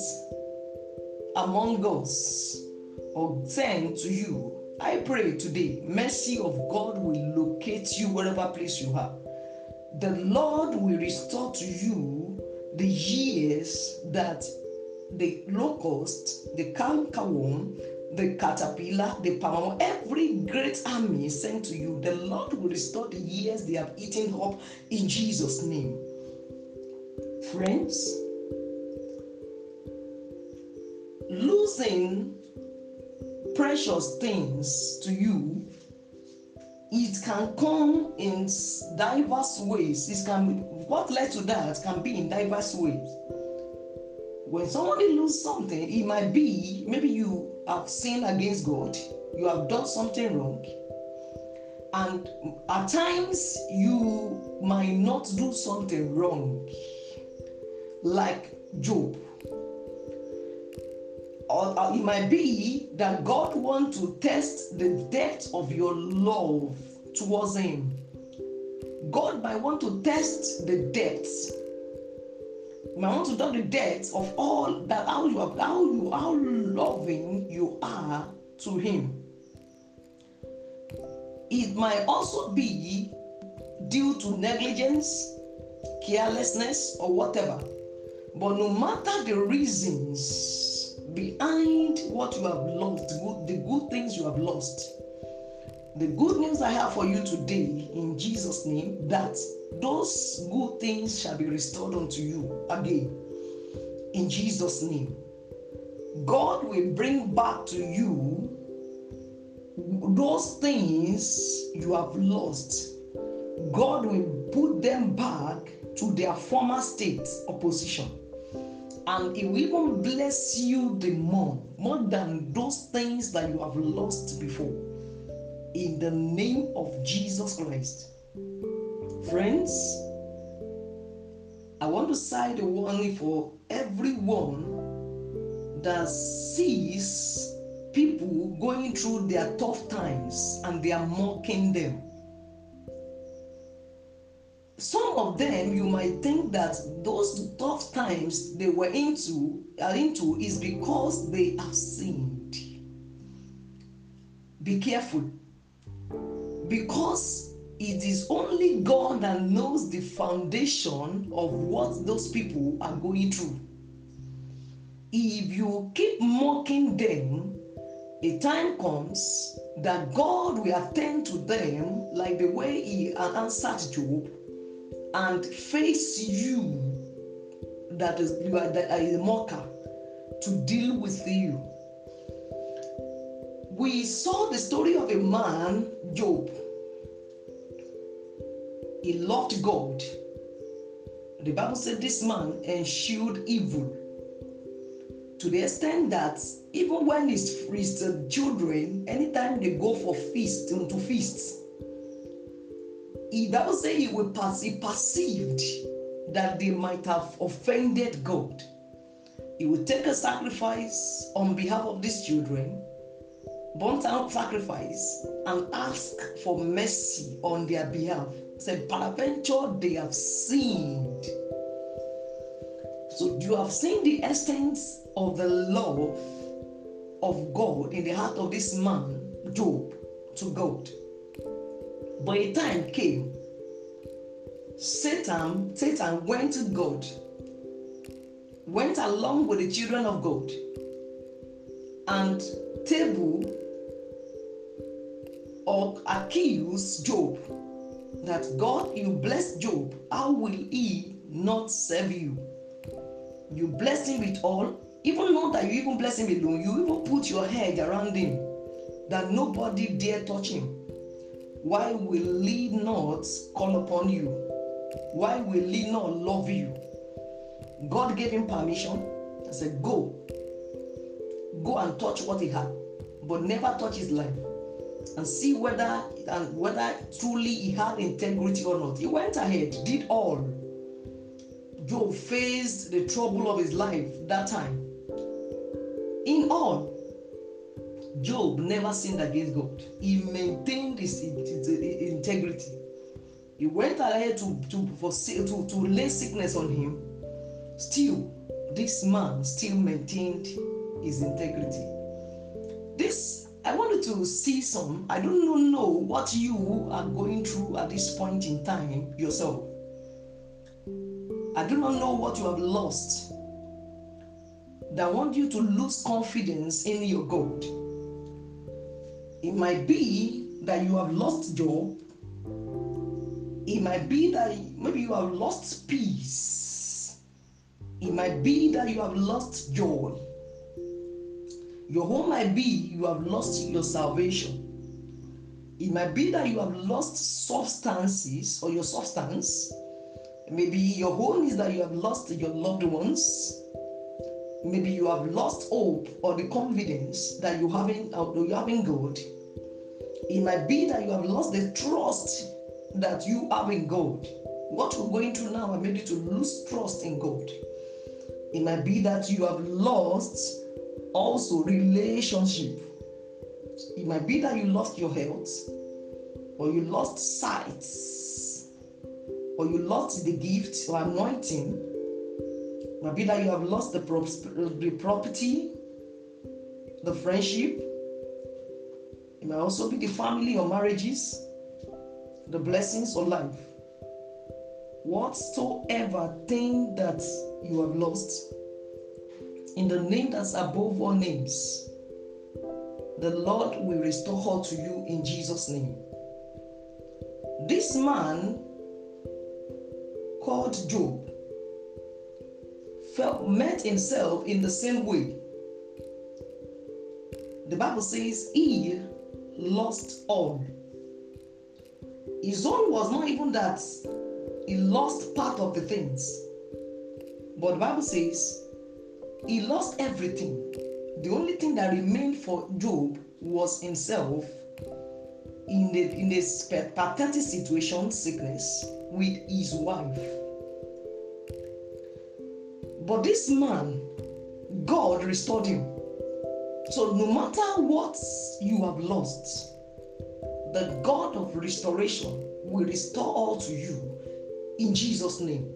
among us or sent to you, I pray today, mercy of God will locate you wherever place you are. The Lord will restore to you the years that the locust, the cankerworm, the caterpillar, the palm, every great army sent to you, the Lord will restore the years they have eaten up in Jesus' name. Friends, losing precious things to you, it can come in diverse ways. It can what led to that can be in diverse ways. When somebody loses something, it might be maybe you have sinned against God, you have done something wrong, and at times you might not do something wrong, like Job or, or it might be that God wants to test the depth of your love towards Him. God might want to test the depths. He might want to know the depths of all that how you are, how you how loving you are to Him. It might also be due to negligence, carelessness, or whatever. But no matter the reasons behind what you have lost, the good things you have lost, the good news I have for you today in Jesus' name that those good things shall be restored unto you again in Jesus' name. God will bring back to you those things you have lost. God will put them back to their former state of position. And it will even bless you the more, more than those things that you have lost before in the name of Jesus Christ. Friends, I want to say the warning for everyone that sees people going through their tough times and they are mocking them. Some of them you might think that those tough times they were into are into is because they have sinned. Be careful because it is only God that knows the foundation of what those people are going through. If you keep mocking them, a time comes that God will attend to them like the way He answered Job and face you that is you are, that are a mocker to deal with you. We saw the story of a man, Job he loved God. The Bible said this man eschewed evil to the extent that even when his, his children, anytime they go for feast to feasts, he Bible say he will pass, he perceived that they might have offended God. He would take a sacrifice on behalf of these children, burnt out sacrifice, and ask for mercy on their behalf said, Peradventure they have sinned. So you have seen the essence of the love of God in the heart of this man, Job, to God. But a time came, Satan, Satan went to God, went along with the children of God, and table or accused Job that God, you bless Job, how will he not serve you? You bless him with all, even not that you even bless him alone, you even put your head around him that nobody dare touch him. Why will he not call upon you? Why will he not love you? God gave him permission. I said, Go. Go and touch what he had, but never touch his life and see whether and whether truly he had integrity or not. He went ahead, did all. Job faced the trouble of his life that time. In all, Job never sinned against God. He maintained his, his, his integrity. He went ahead to, to, for, to, to lay sickness on him. Still, this man still maintained his integrity. This I wanted to see some. I don't know what you are going through at this point in time yourself. I do not know what you have lost that want you to lose confidence in your God. It might be that you have lost job. It might be that maybe you have lost peace. It might be that you have lost joy. Your home might be you have lost your salvation. It might be that you have lost substances or your substance. Maybe your home is that you have lost your loved ones. Maybe you have lost hope or the confidence that you haven't uh, you having God. It might be that you have lost the trust that you have in God. What we're going through now I made you to lose trust in God. It might be that you have lost also relationship. It might be that you lost your health, or you lost sight, or you lost the gift or anointing. Might be that you have lost the, prop- the property, the friendship. It might also be the family or marriages, the blessings of life. whatsoever thing that you have lost, in the name that's above all names, the Lord will restore all to you in Jesus' name. This man called Job felt met himself in the same way. The Bible says he lost all. His own was not even that he lost part of the things. But the Bible says he lost everything. The only thing that remained for Job was himself in a, in a pathetic situation, sickness, with his wife. But this man, God restored him. So no matter what you have lost, the God of restoration will restore all to you in Jesus' name.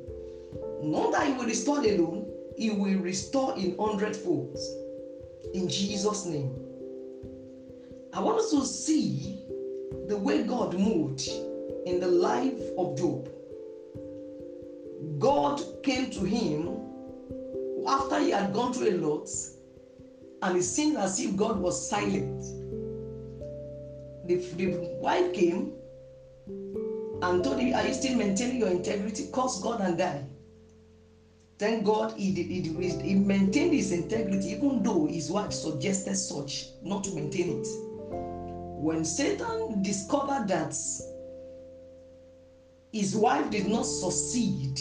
Not that He will restore alone, He will restore in hundredfold in Jesus' name. I want us to see the way God moved in the life of Job. God came to him after he had gone through a lot and it seemed as if God was silent. The, the wife came and told him, Are you still maintaining your integrity? Curse God and die. Thank God he, did, he, he maintained his integrity even though his wife suggested such, not to maintain it. When Satan discovered that his wife did not succeed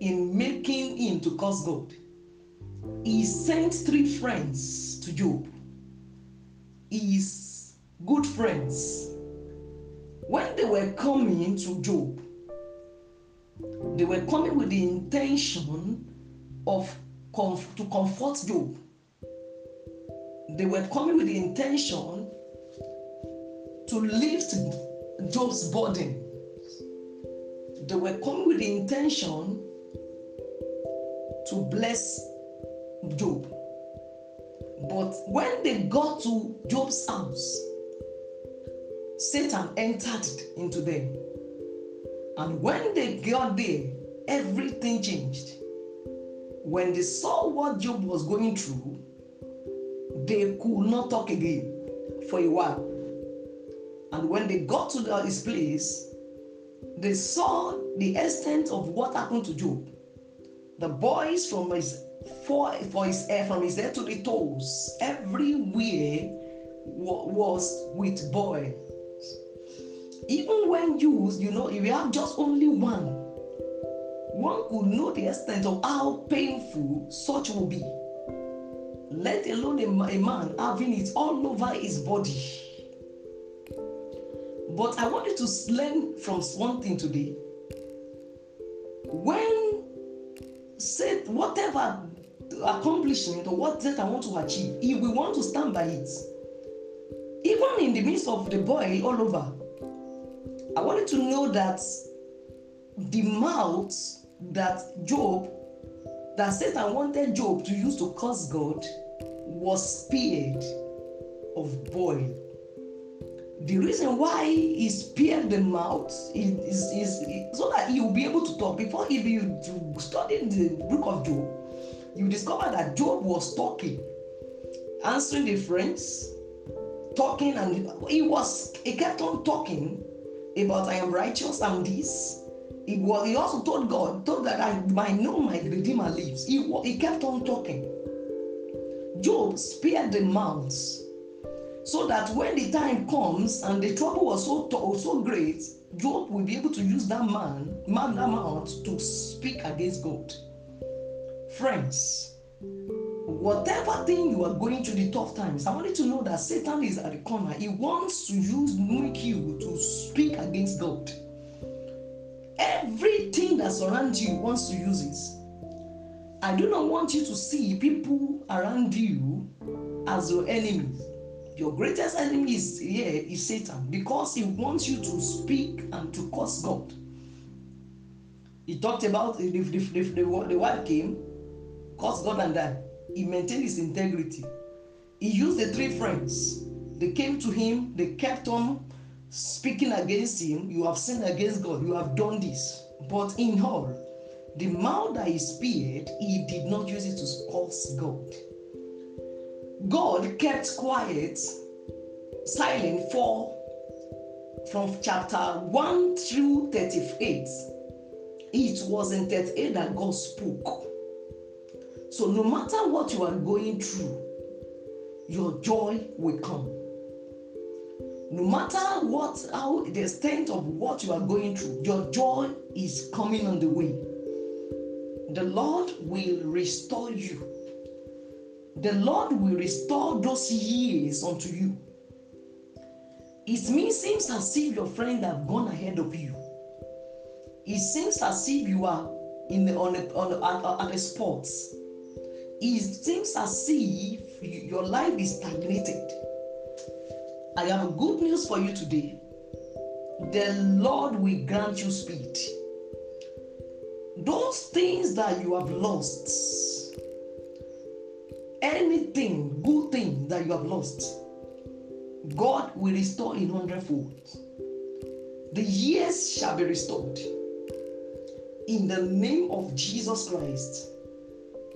in making him to curse God, he sent three friends to Job. His good friends. When they were coming to Job, they were coming with the intention of comf- to comfort Job. They were coming with the intention to lift Job's burden. They were coming with the intention to bless Job. But when they got to Job's house, Satan entered into them. And when they got there, everything changed. When they saw what Job was going through, they could not talk again for a while. And when they got to his place, they saw the extent of what happened to Job. The boys from his for, for his hair, from his head to the toes, everywhere was with boils. Even when used, you know, if you have just only one, one could know the extent of how painful such will be. Let alone a, a man having it all over his body. But I want you to learn from one thing today. When say whatever accomplishment or what that I want to achieve, if we want to stand by it, even in the midst of the boy all over, I wanted to know that the mouth that Job, that Satan wanted Job to use to curse God, was spared of boil. The reason why he spared the mouth is, is, is, so that he will be able to talk. Before, if you study the book of Job, you discover that Job was talking, answering the friends, talking, and he was he kept on talking about I am righteous, and this. He, was, he also told God, told that I might know my Redeemer lives. He, he kept on talking. Job spared the mouths so that when the time comes and the trouble was so so great, Job will be able to use that man, man that mouth to speak against God. Friends, whatever thing you are going through the tough times, I want you to know that Satan is at the corner. He wants to use make you to speak against God. Everything that surrounds you wants to use it. I do not want you to see people around you as your enemies. Your greatest enemy is here is Satan because he wants you to speak and to curse God. He talked about if, if, if, if the, the wife came, cursed God and died. He maintained his integrity. He used the three friends. They came to him, they kept on speaking against him. You have sinned against God, you have done this. But in all, the mouth that he speared, he did not use it to curse God. God kept quiet, silent for from chapter 1 through 38. It was in 38 that God spoke. So no matter what you are going through, your joy will come. No matter what, how the extent of what you are going through, your joy is coming on the way. The Lord will restore you. The Lord will restore those years unto you. It means seems as if your friend have gone ahead of you. It seems as if you are in the, on on at a spot. It seems as if your life is stagnated. I have good news for you today. The Lord will grant you speed. Those things that you have lost, anything, good thing that you have lost, God will restore in hundredfold. The years shall be restored. In the name of Jesus Christ,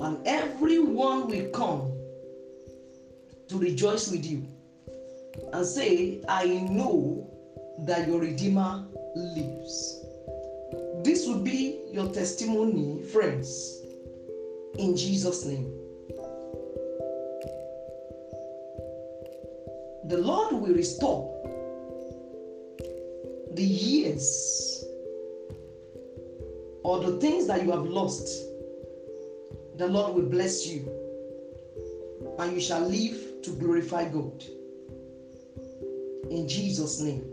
and everyone will come to rejoice with you and say, I know that your Redeemer lives. This would be your testimony, friends, in Jesus' name. The Lord will restore the years or the things that you have lost. The Lord will bless you and you shall live to glorify God. In Jesus' name.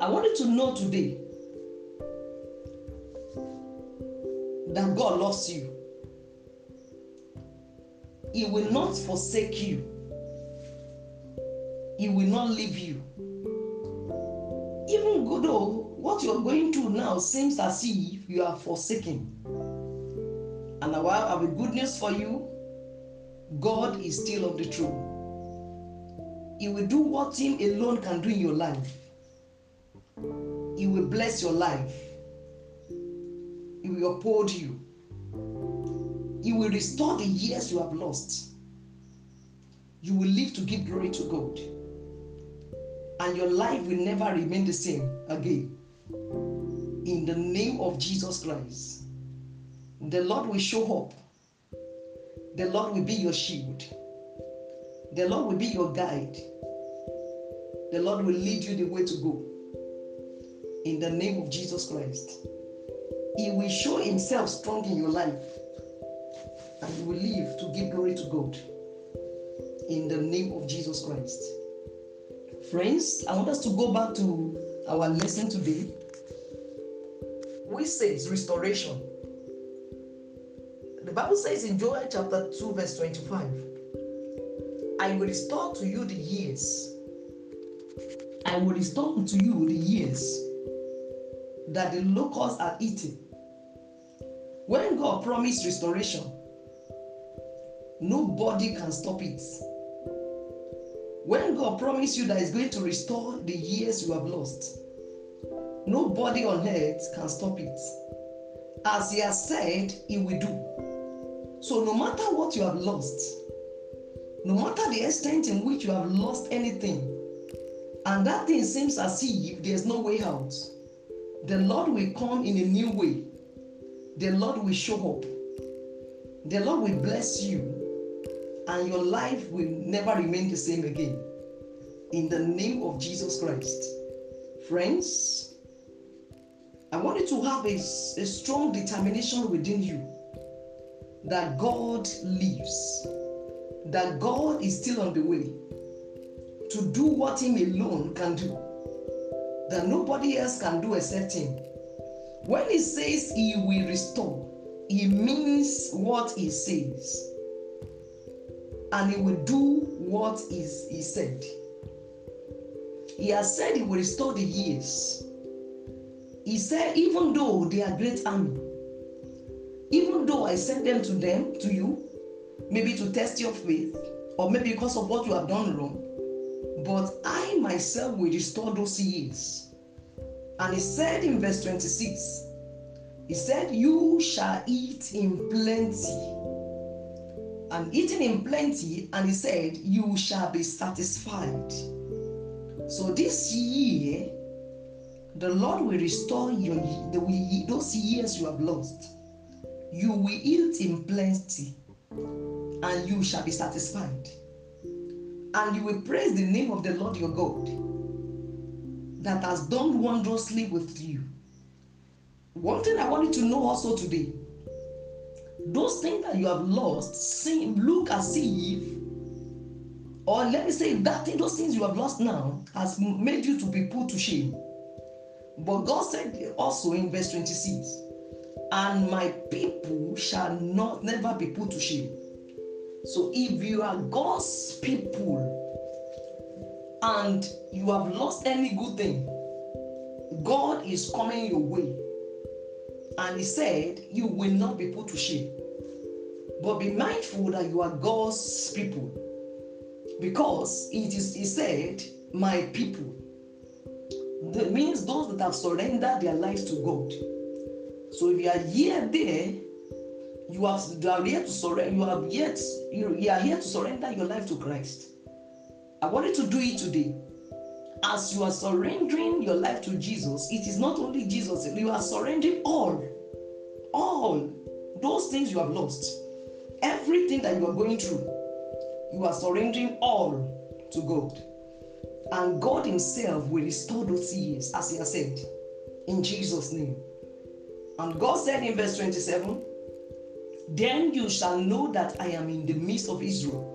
I wanted to know today that God loves you. He will not forsake you. He will not leave you. Even though oh, what you're going through now seems as if you are forsaken. And I have a good news for you. God is still on the throne. He will do what Him alone can do in your life. He will bless your life. He will uphold you. He will restore the years you have lost. You will live to give glory to God. And your life will never remain the same again. In the name of Jesus Christ, the Lord will show up. The Lord will be your shield. The Lord will be your guide. The Lord will lead you the way to go. In the name of Jesus Christ. He will show himself strong in your life. And you will live to give glory to God. In the name of Jesus Christ. Friends, I want us to go back to our lesson today, which says restoration. The Bible says in Joel chapter 2, verse 25, I will restore to you the years. I will restore to you the years that the locusts are eating. When God promised restoration, nobody can stop it. When God promised you that He's going to restore the years you have lost, nobody on earth can stop it. As He has said, He will do. So, no matter what you have lost, no matter the extent in which you have lost anything, and that thing seems as if there's no way out, the Lord will come in a new way. The Lord will show up. The Lord will bless you, and your life will never remain the same again. In the name of Jesus Christ. Friends, I want you to have a, a strong determination within you that God lives, that God is still on the way to do what Him alone can do, that nobody else can do except Him. When He says He will restore, He means what He says, and He will do what is He said. He has said He will restore the years. He said, even though they are great army, even though I send them to them, to you, maybe to test your faith, or maybe because of what you have done wrong, but I myself will restore those years. And he said in verse 26, he said, You shall eat in plenty. And eating in plenty, and he said, You shall be satisfied. So this year, the Lord will restore your the, those years you have lost. You will eat in plenty, and you shall be satisfied. And you will praise the name of the Lord your God that has done wondrously with you. One thing I want you to know also today those things that you have lost seem look as if or let me say that thing, those things you have lost now has made you to be put to shame. But god said also in verse 26 and my people shall not never be put to shame. So if you are god's people and you have lost any good thing god is coming your way and he said, You will not be put to shame. But be mindful that you are God's people. Because it is he said, My people. That means those that have surrendered their lives to God. So if you are here there, you are, you are here to surrender, you are yet you, you are here to surrender your life to Christ. I want you to do it today as you are surrendering your life to Jesus, it is not only Jesus, you are surrendering all, all those things you have lost, everything that you are going through, you are surrendering all to God. And God Himself will restore those years, as He has said, in Jesus' name. And God said in verse 27 Then you shall know that I am in the midst of Israel.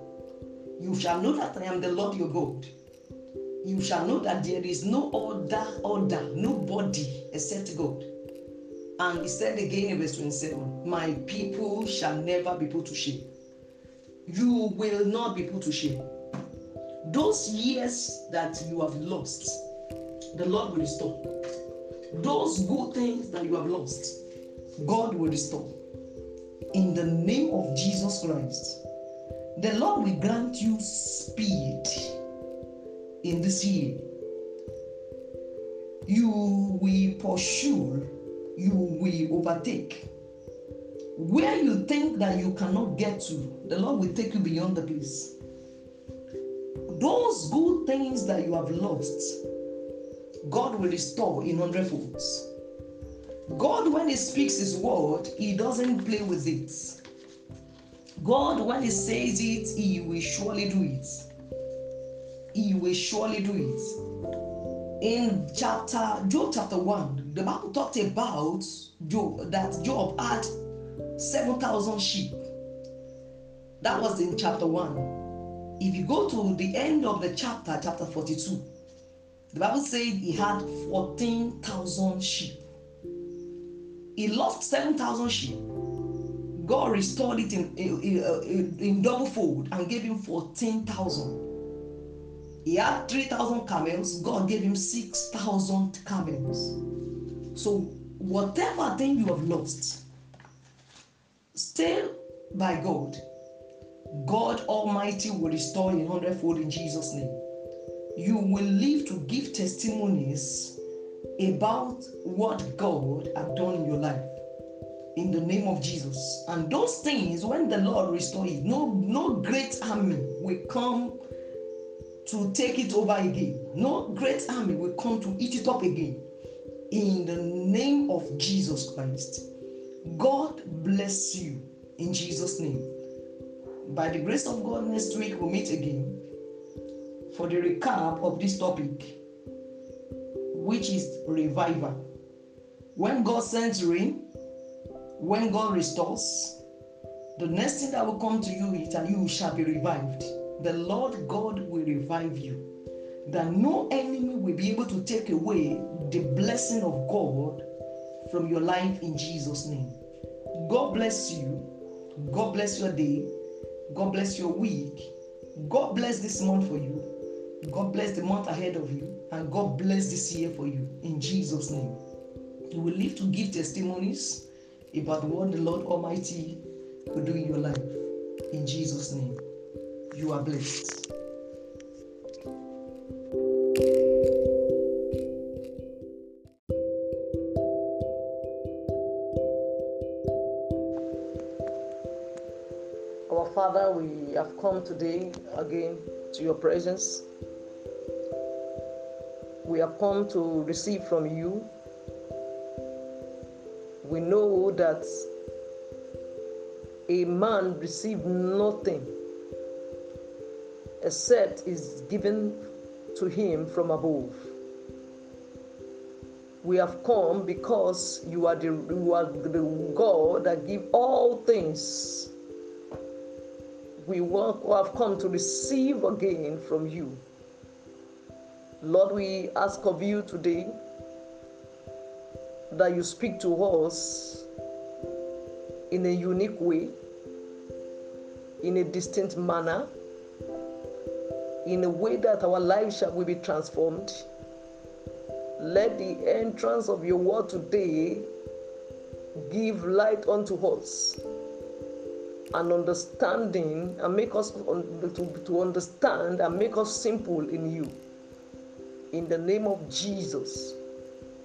You shall know that I am the Lord your God you shall know that there is no other order, nobody except God. And he said again in verse 27 My people shall never be put to shame. You will not be put to shame. Those years that you have lost, the Lord will restore. Those good things that you have lost, God will restore. In the name of Jesus Christ, the Lord will grant you speed in the sea. You will pursue, you will overtake. Where you think that you cannot get to, the Lord will take you beyond the place. Those good things that you have lost, God will restore in hundredfolds. God, when He speaks His word, He doesn't play with it. God, when He says it, He will surely do it he will surely do it. In chapter Job chapter 1, the Bible talked about Job that Job had 7,000 sheep. That was in chapter 1. If you go to the end of the chapter, chapter 42, the Bible said he had 14,000 sheep. He lost 7,000 sheep. God restored it in, in, in double fold and gave him 14,000. He had 3,000 camels, God gave him 6,000 camels. So, whatever thing you have lost, stay by God. God Almighty will restore in hundredfold in Jesus' name. You will live to give testimonies about what God has done in your life in the name of Jesus. And those things, when the Lord restores no, no great army will come to take it over again. No great army will come to eat it up again. In the name of Jesus Christ. God bless you in Jesus' name. By the grace of God, next week we'll meet again for the recap of this topic, which is revival. When God sends rain, when God restores, the next thing that will come to you is that you shall be revived the Lord God will revive you. That no enemy will be able to take away the blessing of God from your life in Jesus' name. God bless you. God bless your day. God bless your week. God bless this month for you. God bless the month ahead of you. And God bless this year for you in Jesus' name. You will live to give testimonies about what the Lord Almighty will do in your life. In Jesus' name. You are blessed. Our Father, we have come today again to your presence. We have come to receive from you. We know that a man received nothing except is given to him from above. We have come because you are the, you are the God that give all things. We have come to receive again from you. Lord, we ask of you today that you speak to us in a unique way, in a distinct manner, in a way that our lives shall be transformed. Let the entrance of your word today give light unto us and understanding and make us to, to understand and make us simple in you. In the name of Jesus,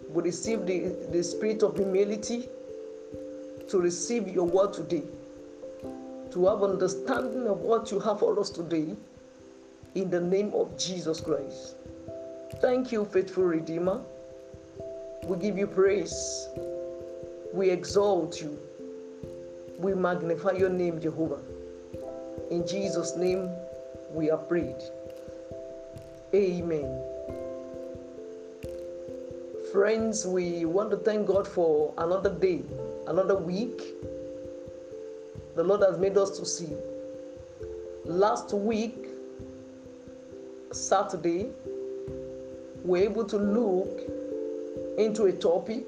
we receive the, the spirit of humility to receive your word today, to have understanding of what you have for us today, in the name of Jesus Christ. Thank you, faithful Redeemer. We give you praise. We exalt you. We magnify your name, Jehovah. In Jesus' name, we are prayed. Amen. Friends, we want to thank God for another day, another week. The Lord has made us to see. Last week, Saturday, we're able to look into a topic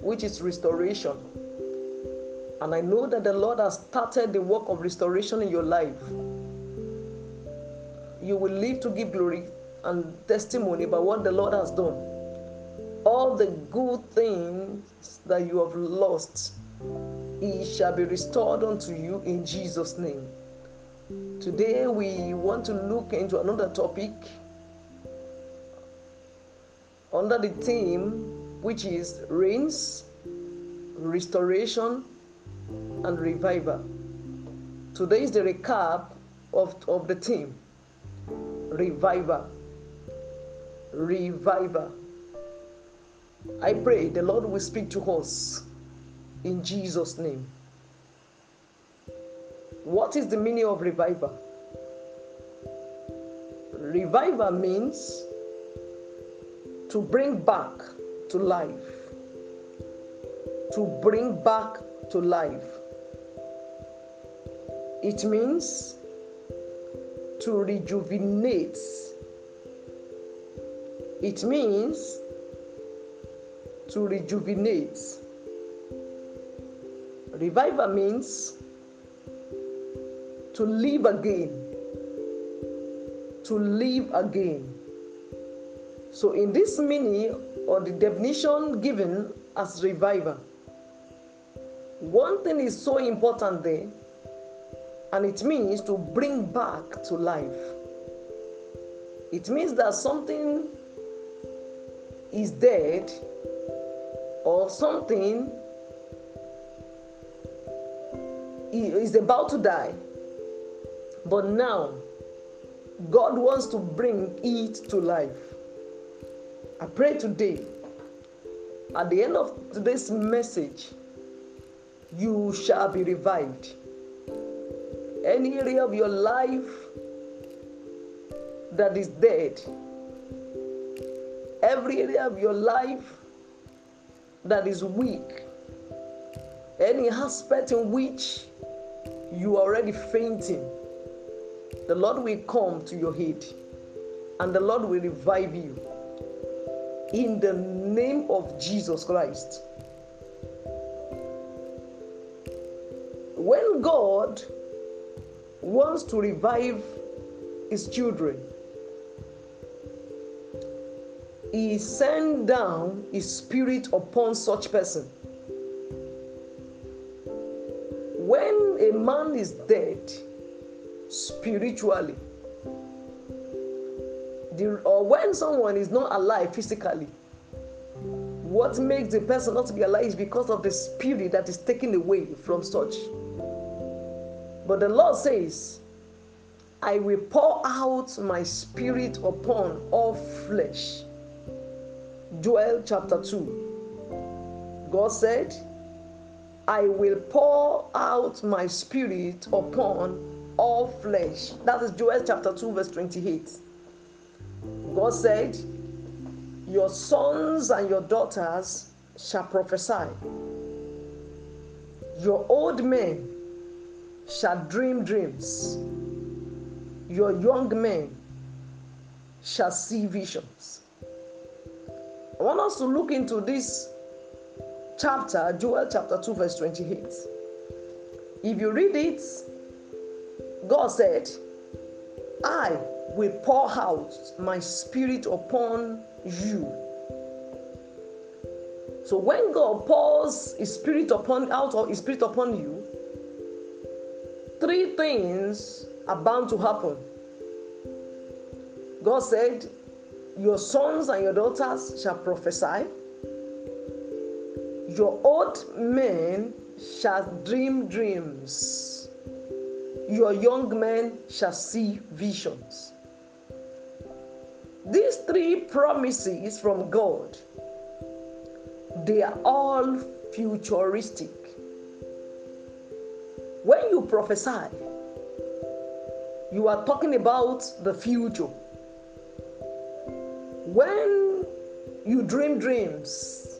which is restoration. And I know that the Lord has started the work of restoration in your life. You will live to give glory and testimony about what the Lord has done. All the good things that you have lost, it shall be restored unto you in Jesus' name. Today, we want to look into another topic under the theme which is rains, restoration, and revival. Today is the recap of, of the theme revival. Revival. I pray the Lord will speak to us in Jesus' name. What is the meaning of revival? Revival means to bring back to life. To bring back to life. It means to rejuvenate. It means to rejuvenate. Revival means to live again. To live again. So, in this mini, or the definition given as revival, one thing is so important there, and it means to bring back to life. It means that something is dead or something is about to die but now, God wants to bring it to life. I pray today, at the end of today's message, you shall be revived. Any area of your life that is dead, every area of your life that is weak, any aspect in which you are already fainting the Lord will come to your aid and the Lord will revive you in the name of Jesus Christ. When God wants to revive his children, he sends down his spirit upon such person. When a man is dead, spiritually. The, or when someone is not alive physically, what makes the person not to be alive is because of the spirit that is taken away from such. But the Lord says, I will pour out my spirit upon all flesh. Joel chapter 2. God said, I will pour out my spirit upon all flesh. That is Joel chapter 2, verse 28. God said, Your sons and your daughters shall prophesy. Your old men shall dream dreams. Your young men shall see visions. I want us to look into this chapter, Joel chapter 2, verse 28. If you read it, God said, I will pour out my spirit upon you. So when God pours his spirit upon out of his spirit upon you, three things are bound to happen. God said, Your sons and your daughters shall prophesy, your old men shall dream dreams, your young men shall see visions. These three promises from God, they are all futuristic. When you prophesy, you are talking about the future. When you dream dreams,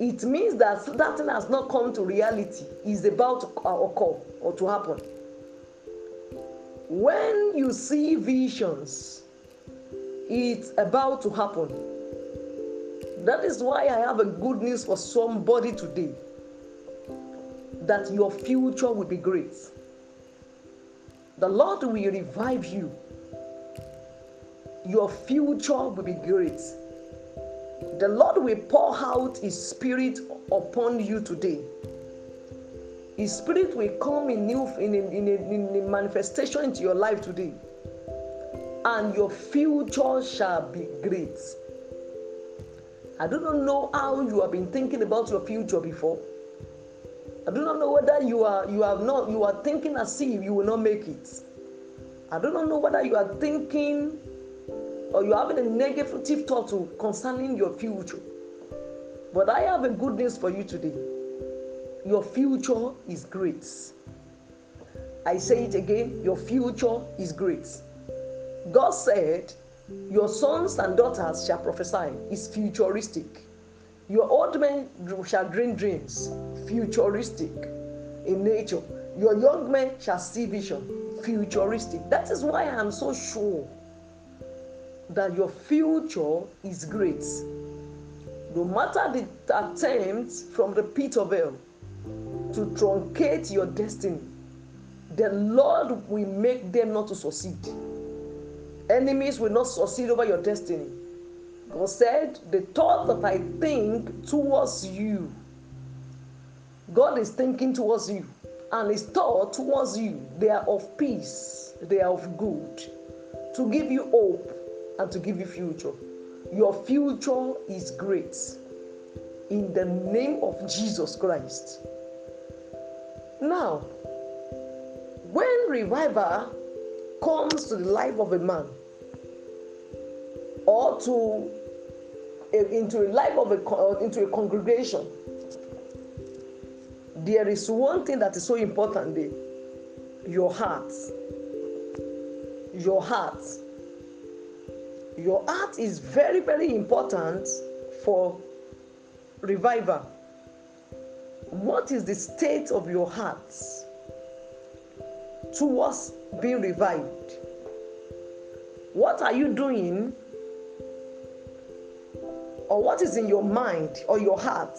it means that that thing has not come to reality, is about to occur or to happen. When you see visions, it's about to happen. That is why I have a good news for somebody today that your future will be great. The Lord will revive you. Your future will be great. The Lord will pour out His Spirit upon you today. His Spirit will come in new in a, in a, in a manifestation into your life today, and your future shall be great. I do not know how you have been thinking about your future before. I do not know whether you are you have not you are thinking as if you will not make it. I do not know whether you are thinking or you are having a negative thought concerning your future. But I have a good news for you today. Your future is great. I say it again, your future is great. God said, Your sons and daughters shall prophesy. It's futuristic. Your old men shall dream dreams, futuristic in nature. Your young men shall see vision, futuristic. That is why I am so sure that your future is great. No matter the attempts from the pit of hell to truncate your destiny, the Lord will make them not to succeed. Enemies will not succeed over your destiny God said, The thought that I think towards you, God is thinking towards you, and His thought towards you, they are of peace, they are of good, to give you hope and to give you future. Your future is great. In the name of Jesus Christ. Now, when revival comes to the life of a man or to into a life of a uh, into a congregation there is one thing that is so important there. Your heart. Your heart. Your heart is very very important for revival what is the state of your heart towards being revived what are you doing or what is in your mind or your heart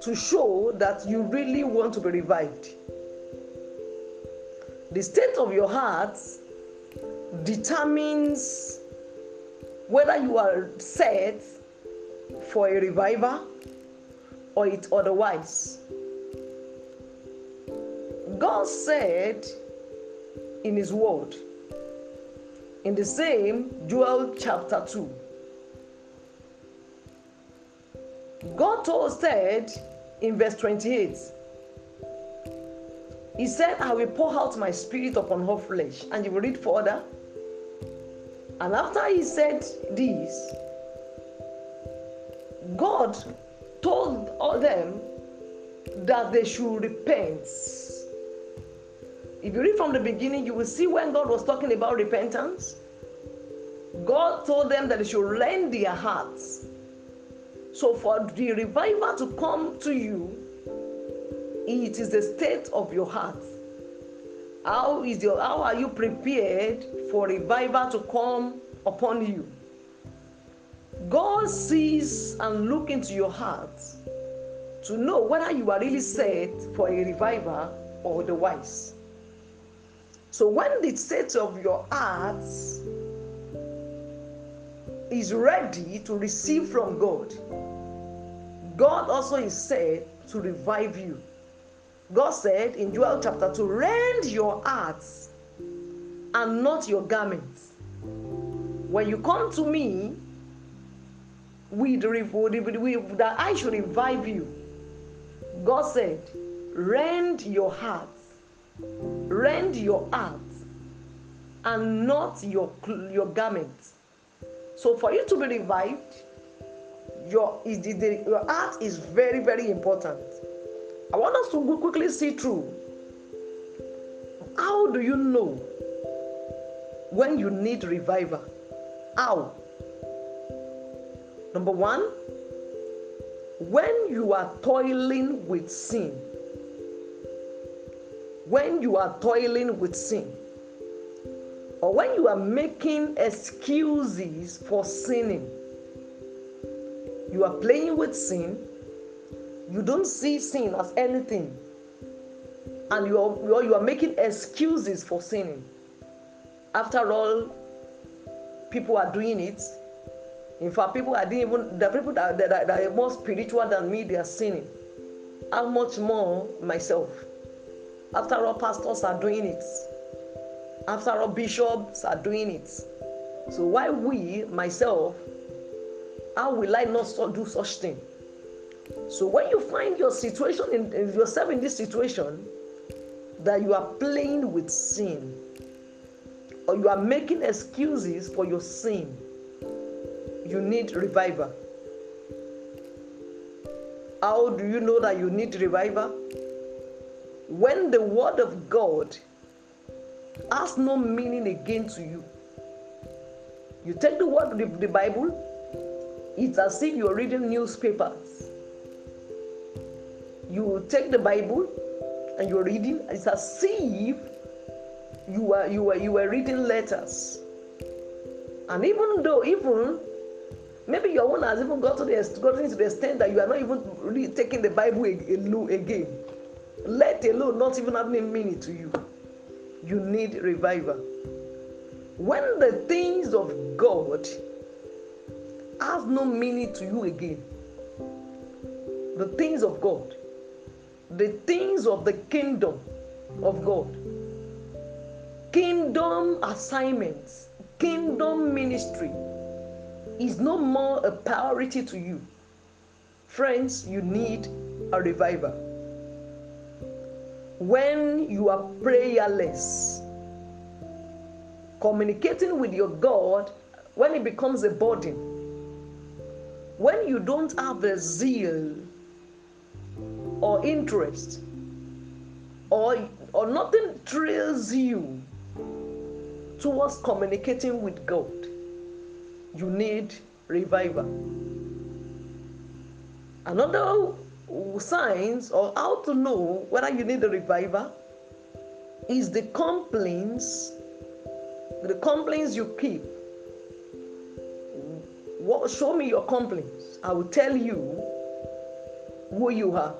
to show that you really want to be revived. The state of your heart determines whether you are set for a revival or it otherwise. God said in His Word, in the same Joel chapter 2, God told said in verse 28 He said, I will pour out my spirit upon all flesh. And you will read further. And after he said this, God told all them that they should repent. If you read from the beginning, you will see when God was talking about repentance, God told them that they should lend their hearts. So, for the revival to come to you, it is the state of your heart. How is your how are you prepared for revival to come upon you? God sees and look into your heart to know whether you are really set for a revival or otherwise. So when the state of your heart is ready to receive from God, God also is said to revive you. God said in Joel chapter 2, rend your hearts and not your garments. When you come to me, with, with, that I should revive you. God said, rend your hearts, rend your hearts, and not your, your garments. So for you to be revived, your, your heart is very, very important. I want us to quickly see through. How do you know when you need revival? How? Number one, when you are toiling with sin, when you are toiling with sin, or when you are making excuses for sinning, you are playing with sin, you don't see sin as anything, and you are, you are making excuses for sinning. After all, people are doing it. In fact, people are even the people that, that, that are more spiritual than me, they are sinning. How much more myself? After all, pastors are doing it. After all, bishops are doing it. So why we, myself, how will I not do such thing? So when you find your situation in, in yourself in this situation, that you are playing with sin, or you are making excuses for your sin, you need revival. How do you know that you need revival? When the word of God has no meaning again to you, you take the word of the, Bible, it's as if you're reading newspapers. You take the Bible and you're reading, it's as if you are you are you are reading letters. And even though even maybe your own has even got to the gotten to the extent that you are not even really taking the Bible again, let alone not even having meaning to you. You need revival. When the things of God have no meaning to you again, the things of God, the things of the kingdom of God, kingdom assignments, kingdom ministry is no more a priority to you. Friends, you need a revival. When you are prayerless, communicating with your God, when it becomes a burden, when you don't have the zeal or interest, or, or nothing thrills you towards communicating with God, you need revival. Another signs or how to know whether you need a revival is the complaints, the complaints you keep. What, show me your complaints. I will tell you who you are.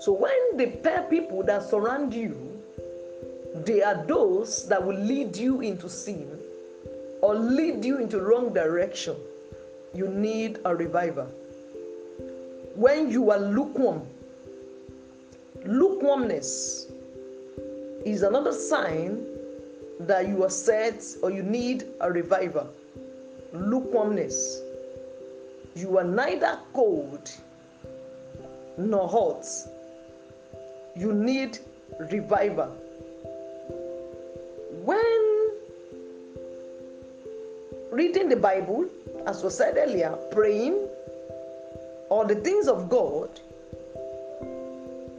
So when the people that surround you, they are those that will lead you into sin or lead you into wrong direction, you need a revival. When you are lukewarm, lukewarmness is another sign that you are set or you need a revival. Lukewarmness. You are neither cold nor hot. You need revival. When reading the Bible, as was said earlier, praying, or the things of God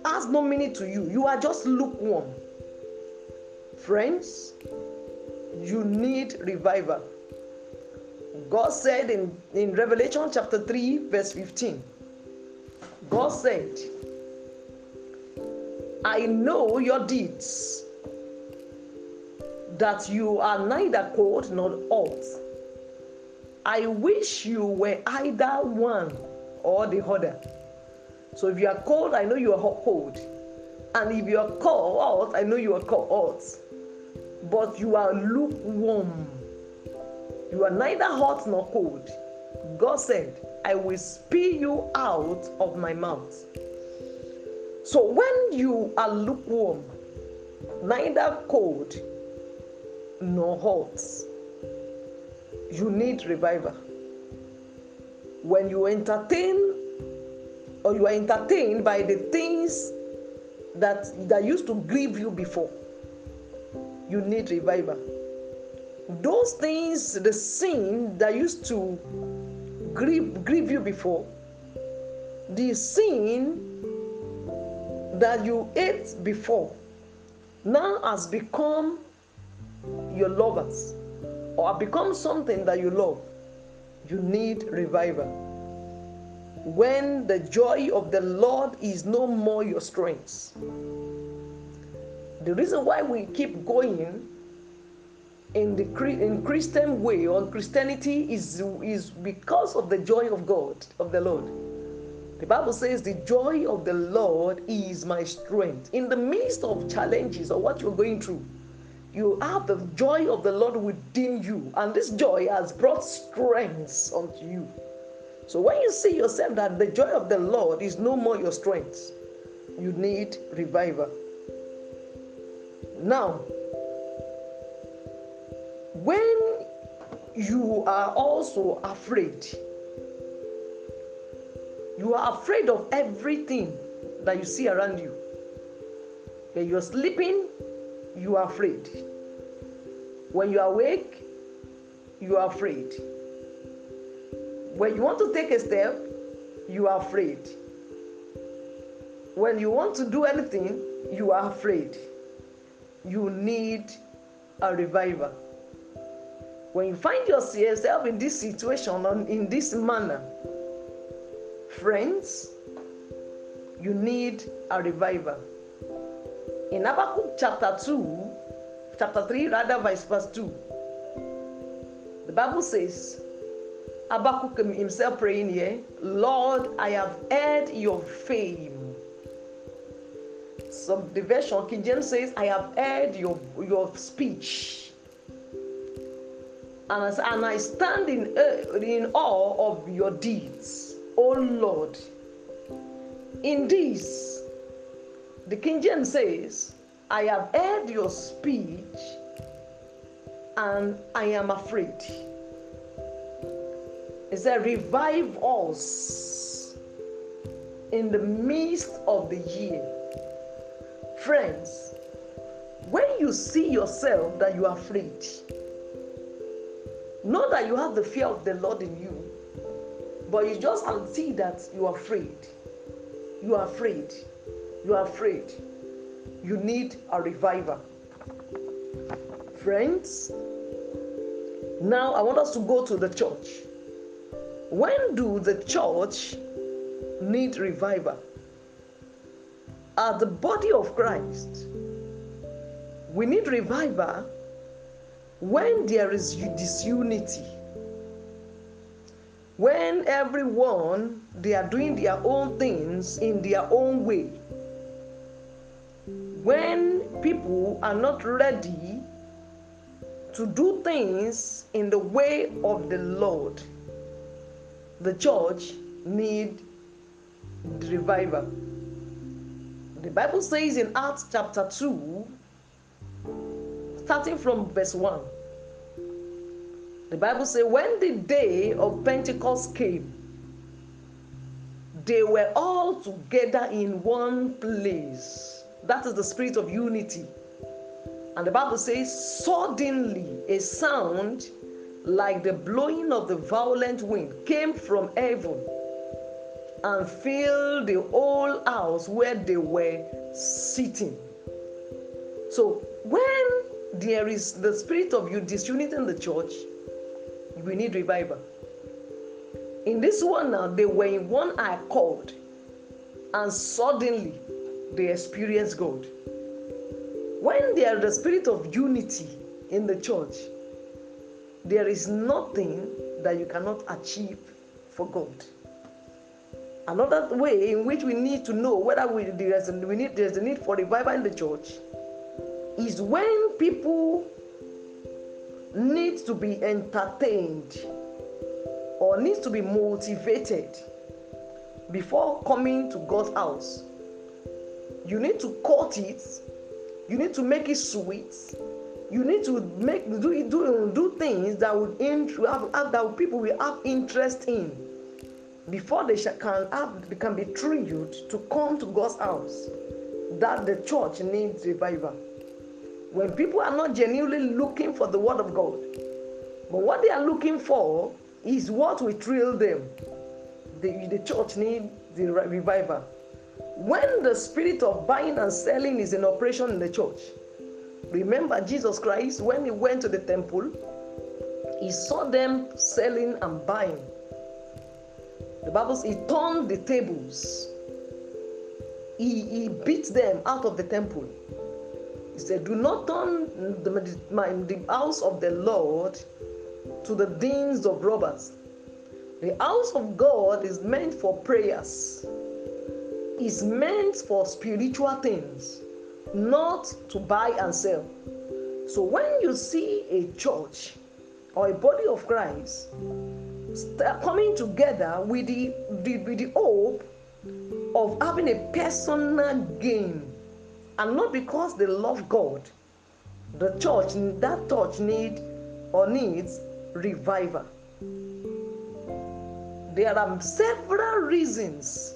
has no meaning to you. You are just lukewarm. Friends, you need revival. God said in, in Revelation chapter 3, verse 15, God said, I know your deeds, that you are neither cold nor hot. I wish you were either one or the other. So if you are cold, I know you are cold. And if you are cold, I know you are cold. But you are lukewarm. You are neither hot nor cold. God said, I will spew you out of my mouth. So when you are lukewarm, neither cold nor hot, you need revival. When you entertain or you are entertained by the things that that used to grieve you before, you need revival. Those things, the sin that used to grieve, grieve you before, the sin that you ate before now has become your lovers or become something that you love, you need revival. When the joy of the Lord is no more your strength. The reason why we keep going in the in Christian way or Christianity is, is because of the joy of God, of the Lord. The Bible says, The joy of the Lord is my strength. In the midst of challenges or what you're going through, you have the joy of the Lord within you, and this joy has brought strength unto you. So when you see yourself that the joy of the Lord is no more your strength, you need revival. Now, when you are also afraid, you are afraid of everything that you see around you. When you're sleeping, you are afraid. When you are awake, you are afraid. When you want to take a step, you are afraid. When you want to do anything, you are afraid. You need a revival. When you find yourself in this situation, in this manner, friends, you need a revival. In Habakkuk chapter 2, chapter 3, rather, verse, verse 2, the Bible says, Habakkuk himself praying here, Lord, I have heard your fame. Some the version, King James says, I have heard your, your speech. And, as, and I stand in, uh, in awe of your deeds, O Lord. In this, the King James says, I have heard your speech and I am afraid. It said, Revive us in the midst of the year. Friends, when you see yourself that you are afraid, know that you have the fear of the Lord in you, but you just see that you are afraid. You are afraid. You are afraid. You need a reviver. Friends, now I want us to go to the church. When do the church need reviver? As the body of Christ, we need reviver when there is disunity. When everyone they are doing their own things in their own way. When people are not ready to do things in the way of the Lord, the church need revival. The Bible says in Acts chapter 2, starting from verse 1. The Bible says, when the day of Pentecost came, they were all together in one place. That is the spirit of unity. And the Bible says, suddenly a sound like the blowing of the violent wind came from heaven and filled the whole house where they were sitting. So when there is the spirit of disunity in the church, we need revival. In this one now, they were in one accord, and suddenly they experience God. When there is the spirit of unity in the church, there is nothing that you cannot achieve for God. Another way in which we need to know whether we, there's, a, we need, there's a need for revival in the church is when people need to be entertained or needs to be motivated before coming to God's house. You need to cut it, you need to make it sweet, you need to make do do, do things that would have, have that people will have interest in before they can have they can be thrilled to come to God's house. That the church needs revival. When people are not genuinely looking for the word of God, but what they are looking for is what will thrill them. The, the church needs the revival. When the spirit of buying and selling is in operation in the church, remember Jesus Christ, when he went to the temple, he saw them selling and buying. The Bible says he turned the tables, he, he beat them out of the temple. He said, Do not turn the, my, the house of the Lord to the dens of robbers. The house of God is meant for prayers, is meant for spiritual things, not to buy and sell. So when you see a church or a body of Christ coming together with the, the, with the hope of having a personal gain, and not because they love God, the church, that church need or needs revival. There are several reasons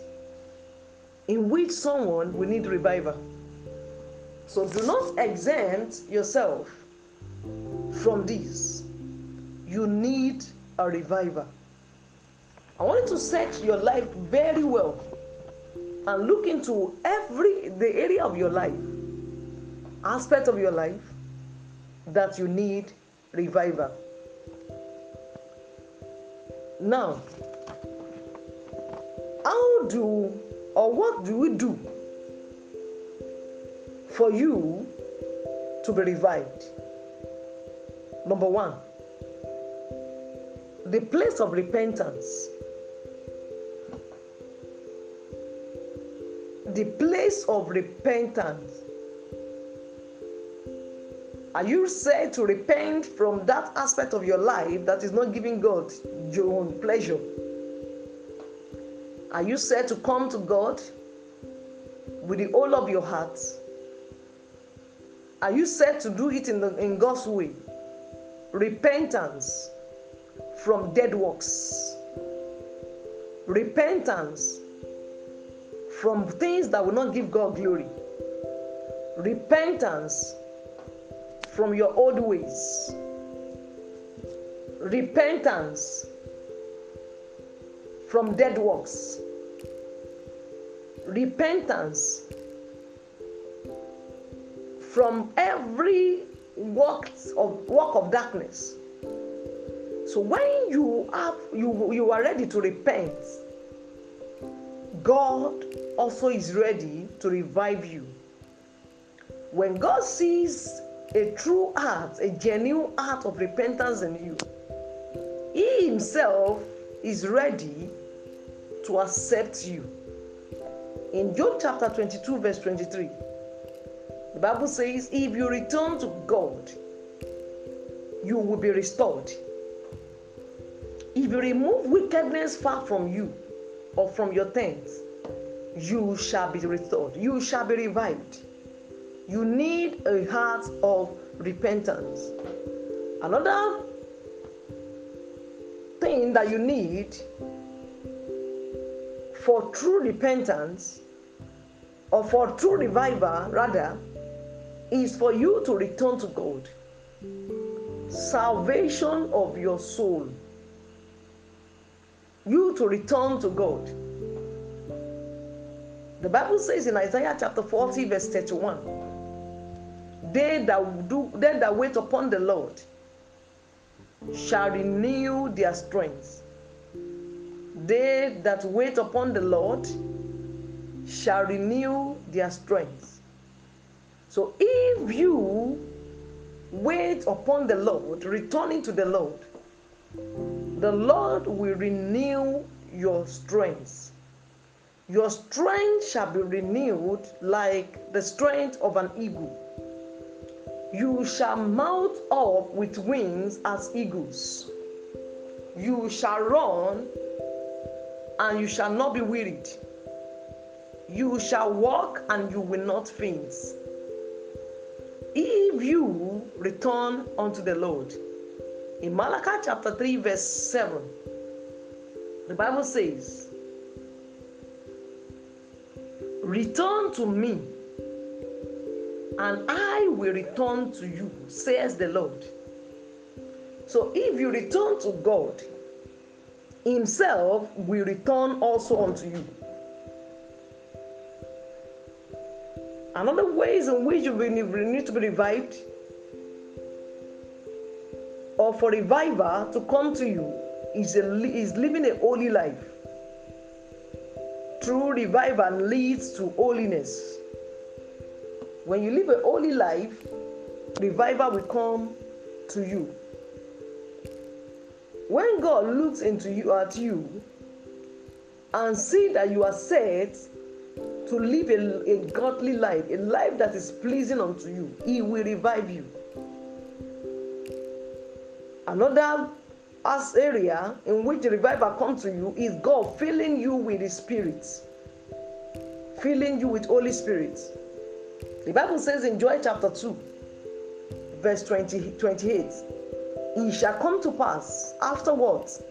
in which someone will need revival. So do not exempt yourself from this. You need a revival. I want you to search your life very well and look into every the area of your life, aspect of your life that you need revival. Now, how do or what do we do for you to be revived? Number one, the place of repentance. The place of repentance. Are you said to repent from that aspect of your life that is not giving God your own pleasure? Are you set to come to God with the whole of your heart? Are you set to do it in, the, in God's way? Repentance from dead works. Repentance from things that will not give God glory. Repentance from your old ways. Repentance from dead works. Repentance from every work of work of darkness. So when you have you you are ready to repent, God also is ready to revive you. When God sees a true heart, a genuine heart of repentance in you, He Himself is ready to accept you. In Job chapter 22, verse 23, the Bible says, If you return to God, you will be restored. If you remove wickedness far from you or from your tents, you shall be restored. You shall be revived. You need a heart of repentance. Another thing that you need for true repentance or for true revival, rather, is for you to return to God. Salvation of your soul. You to return to God. The Bible says in Isaiah chapter 40, verse 31, they that do they that wait upon the Lord shall renew their strength. They that wait upon the Lord shall renew their strength. So if you wait upon the Lord, returning to the Lord, the Lord will renew your strength. Your strength shall be renewed like the strength of an eagle. You shall mount up with wings as eagles. You shall run and you shall not be wearied. You shall walk and you will not faint. If you return unto the Lord. In Malachi chapter 3, verse 7, the Bible says, Return to me and I will return to you, says the Lord. So if you return to God, Himself will return also unto you. Another ways in which you need to be revived, or for revival to come to you, is, a, is living a holy life. True revival leads to holiness. When you live a holy life, revival will come to you. When God looks into you at you and see that you are set to live a, a godly life, a life that is pleasing unto you, He will revive you. Another as area in which the revival comes to you is God filling you with His Spirit, filling you with Holy Spirit. The Bible says in Joel chapter 2, verse 20, 28, It shall come to pass afterwards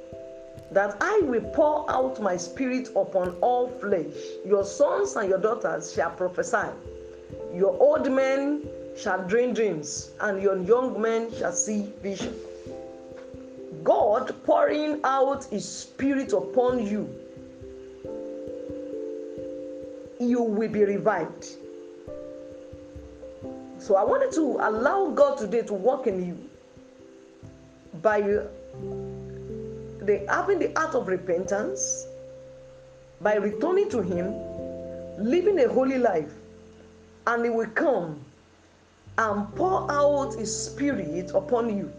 that I will pour out my spirit upon all flesh. Your sons and your daughters shall prophesy. Your old men shall dream dreams, and your young men shall see vision. God pouring out his spirit upon you, you will be revived. So I wanted to allow God today to work in you by the having the heart of repentance, by returning to Him, living a holy life, and He will come and pour out His Spirit upon you.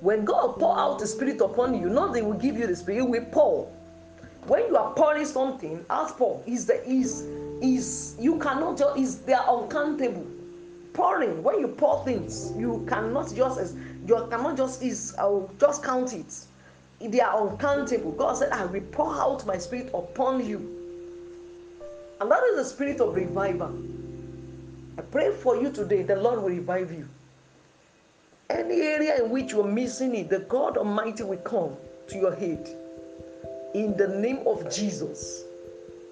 When God pour out the Spirit upon you, not He will give you the Spirit, He will pour. When you are pouring something, as outpour is the is is you cannot just is they are uncountable pouring when you pour things you cannot just you cannot just is uh, just count it. They are uncountable. God said i will pour out my spirit upon you. And that is the spirit of revival. I pray for you today the lord will revive you. Any area in which you're missing it the god almighty will come to your head. In the name of jesus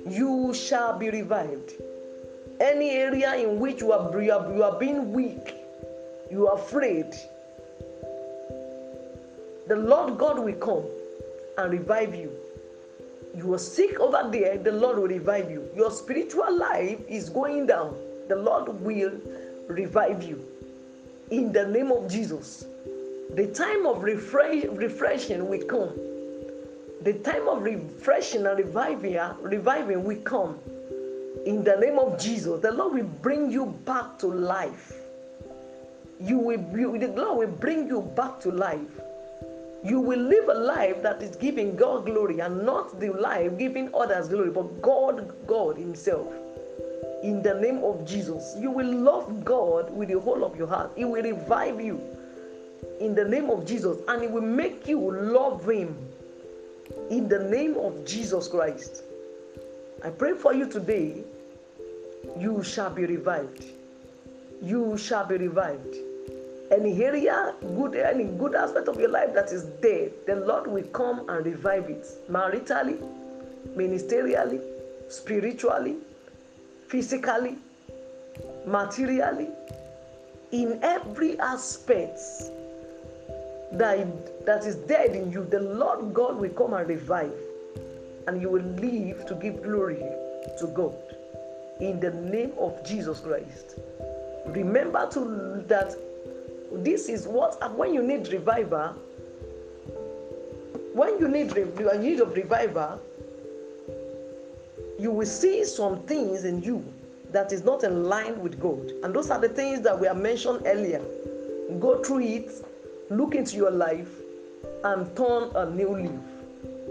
you shall be revived. Any area in which you are, you are, you are being weak, you are afraid, the Lord God will come and revive you. You are sick over there, the Lord will revive you. Your spiritual life is going down, the Lord will revive you. In the name of Jesus. The time of refresh, refreshing will come. The time of refreshing and reviving, reviving will come in the name of Jesus, the Lord will bring you back to life. You will, you, the Lord will bring you back to life. You will live a life that is giving God glory and not the life giving others glory, but God, God Himself. In the name of Jesus, you will love God with the whole of your heart. He will revive you in the name of Jesus and He will make you love Him in the name of Jesus Christ. I pray for you today you shall be revived. You shall be revived. Any area, good, any good aspect of your life that is dead, the Lord will come and revive it. Maritally, ministerially, spiritually, physically, materially, in every aspect that, that is dead in you, the Lord God will come and revive, and you will live to give glory to God. In the name of Jesus Christ. Remember to that this is what uh, when you need revival, when you need you need of revival, you will see some things in you that is not in line with God. And those are the things that we have mentioned earlier. Go through it, look into your life, and turn a new leaf.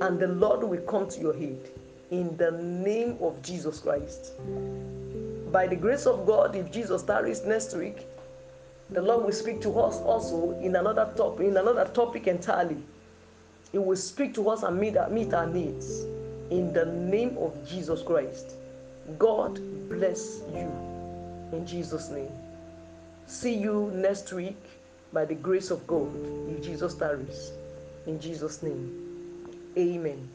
And the Lord will come to your aid in the name of Jesus Christ. By the grace of God, if Jesus tarries next week, the Lord will speak to us also in another topic, in another topic entirely. He will speak to us and meet our, meet our needs in the name of Jesus Christ. God bless you in Jesus' name. See you next week by the grace of God if Jesus tarries. In Jesus' name. Amen.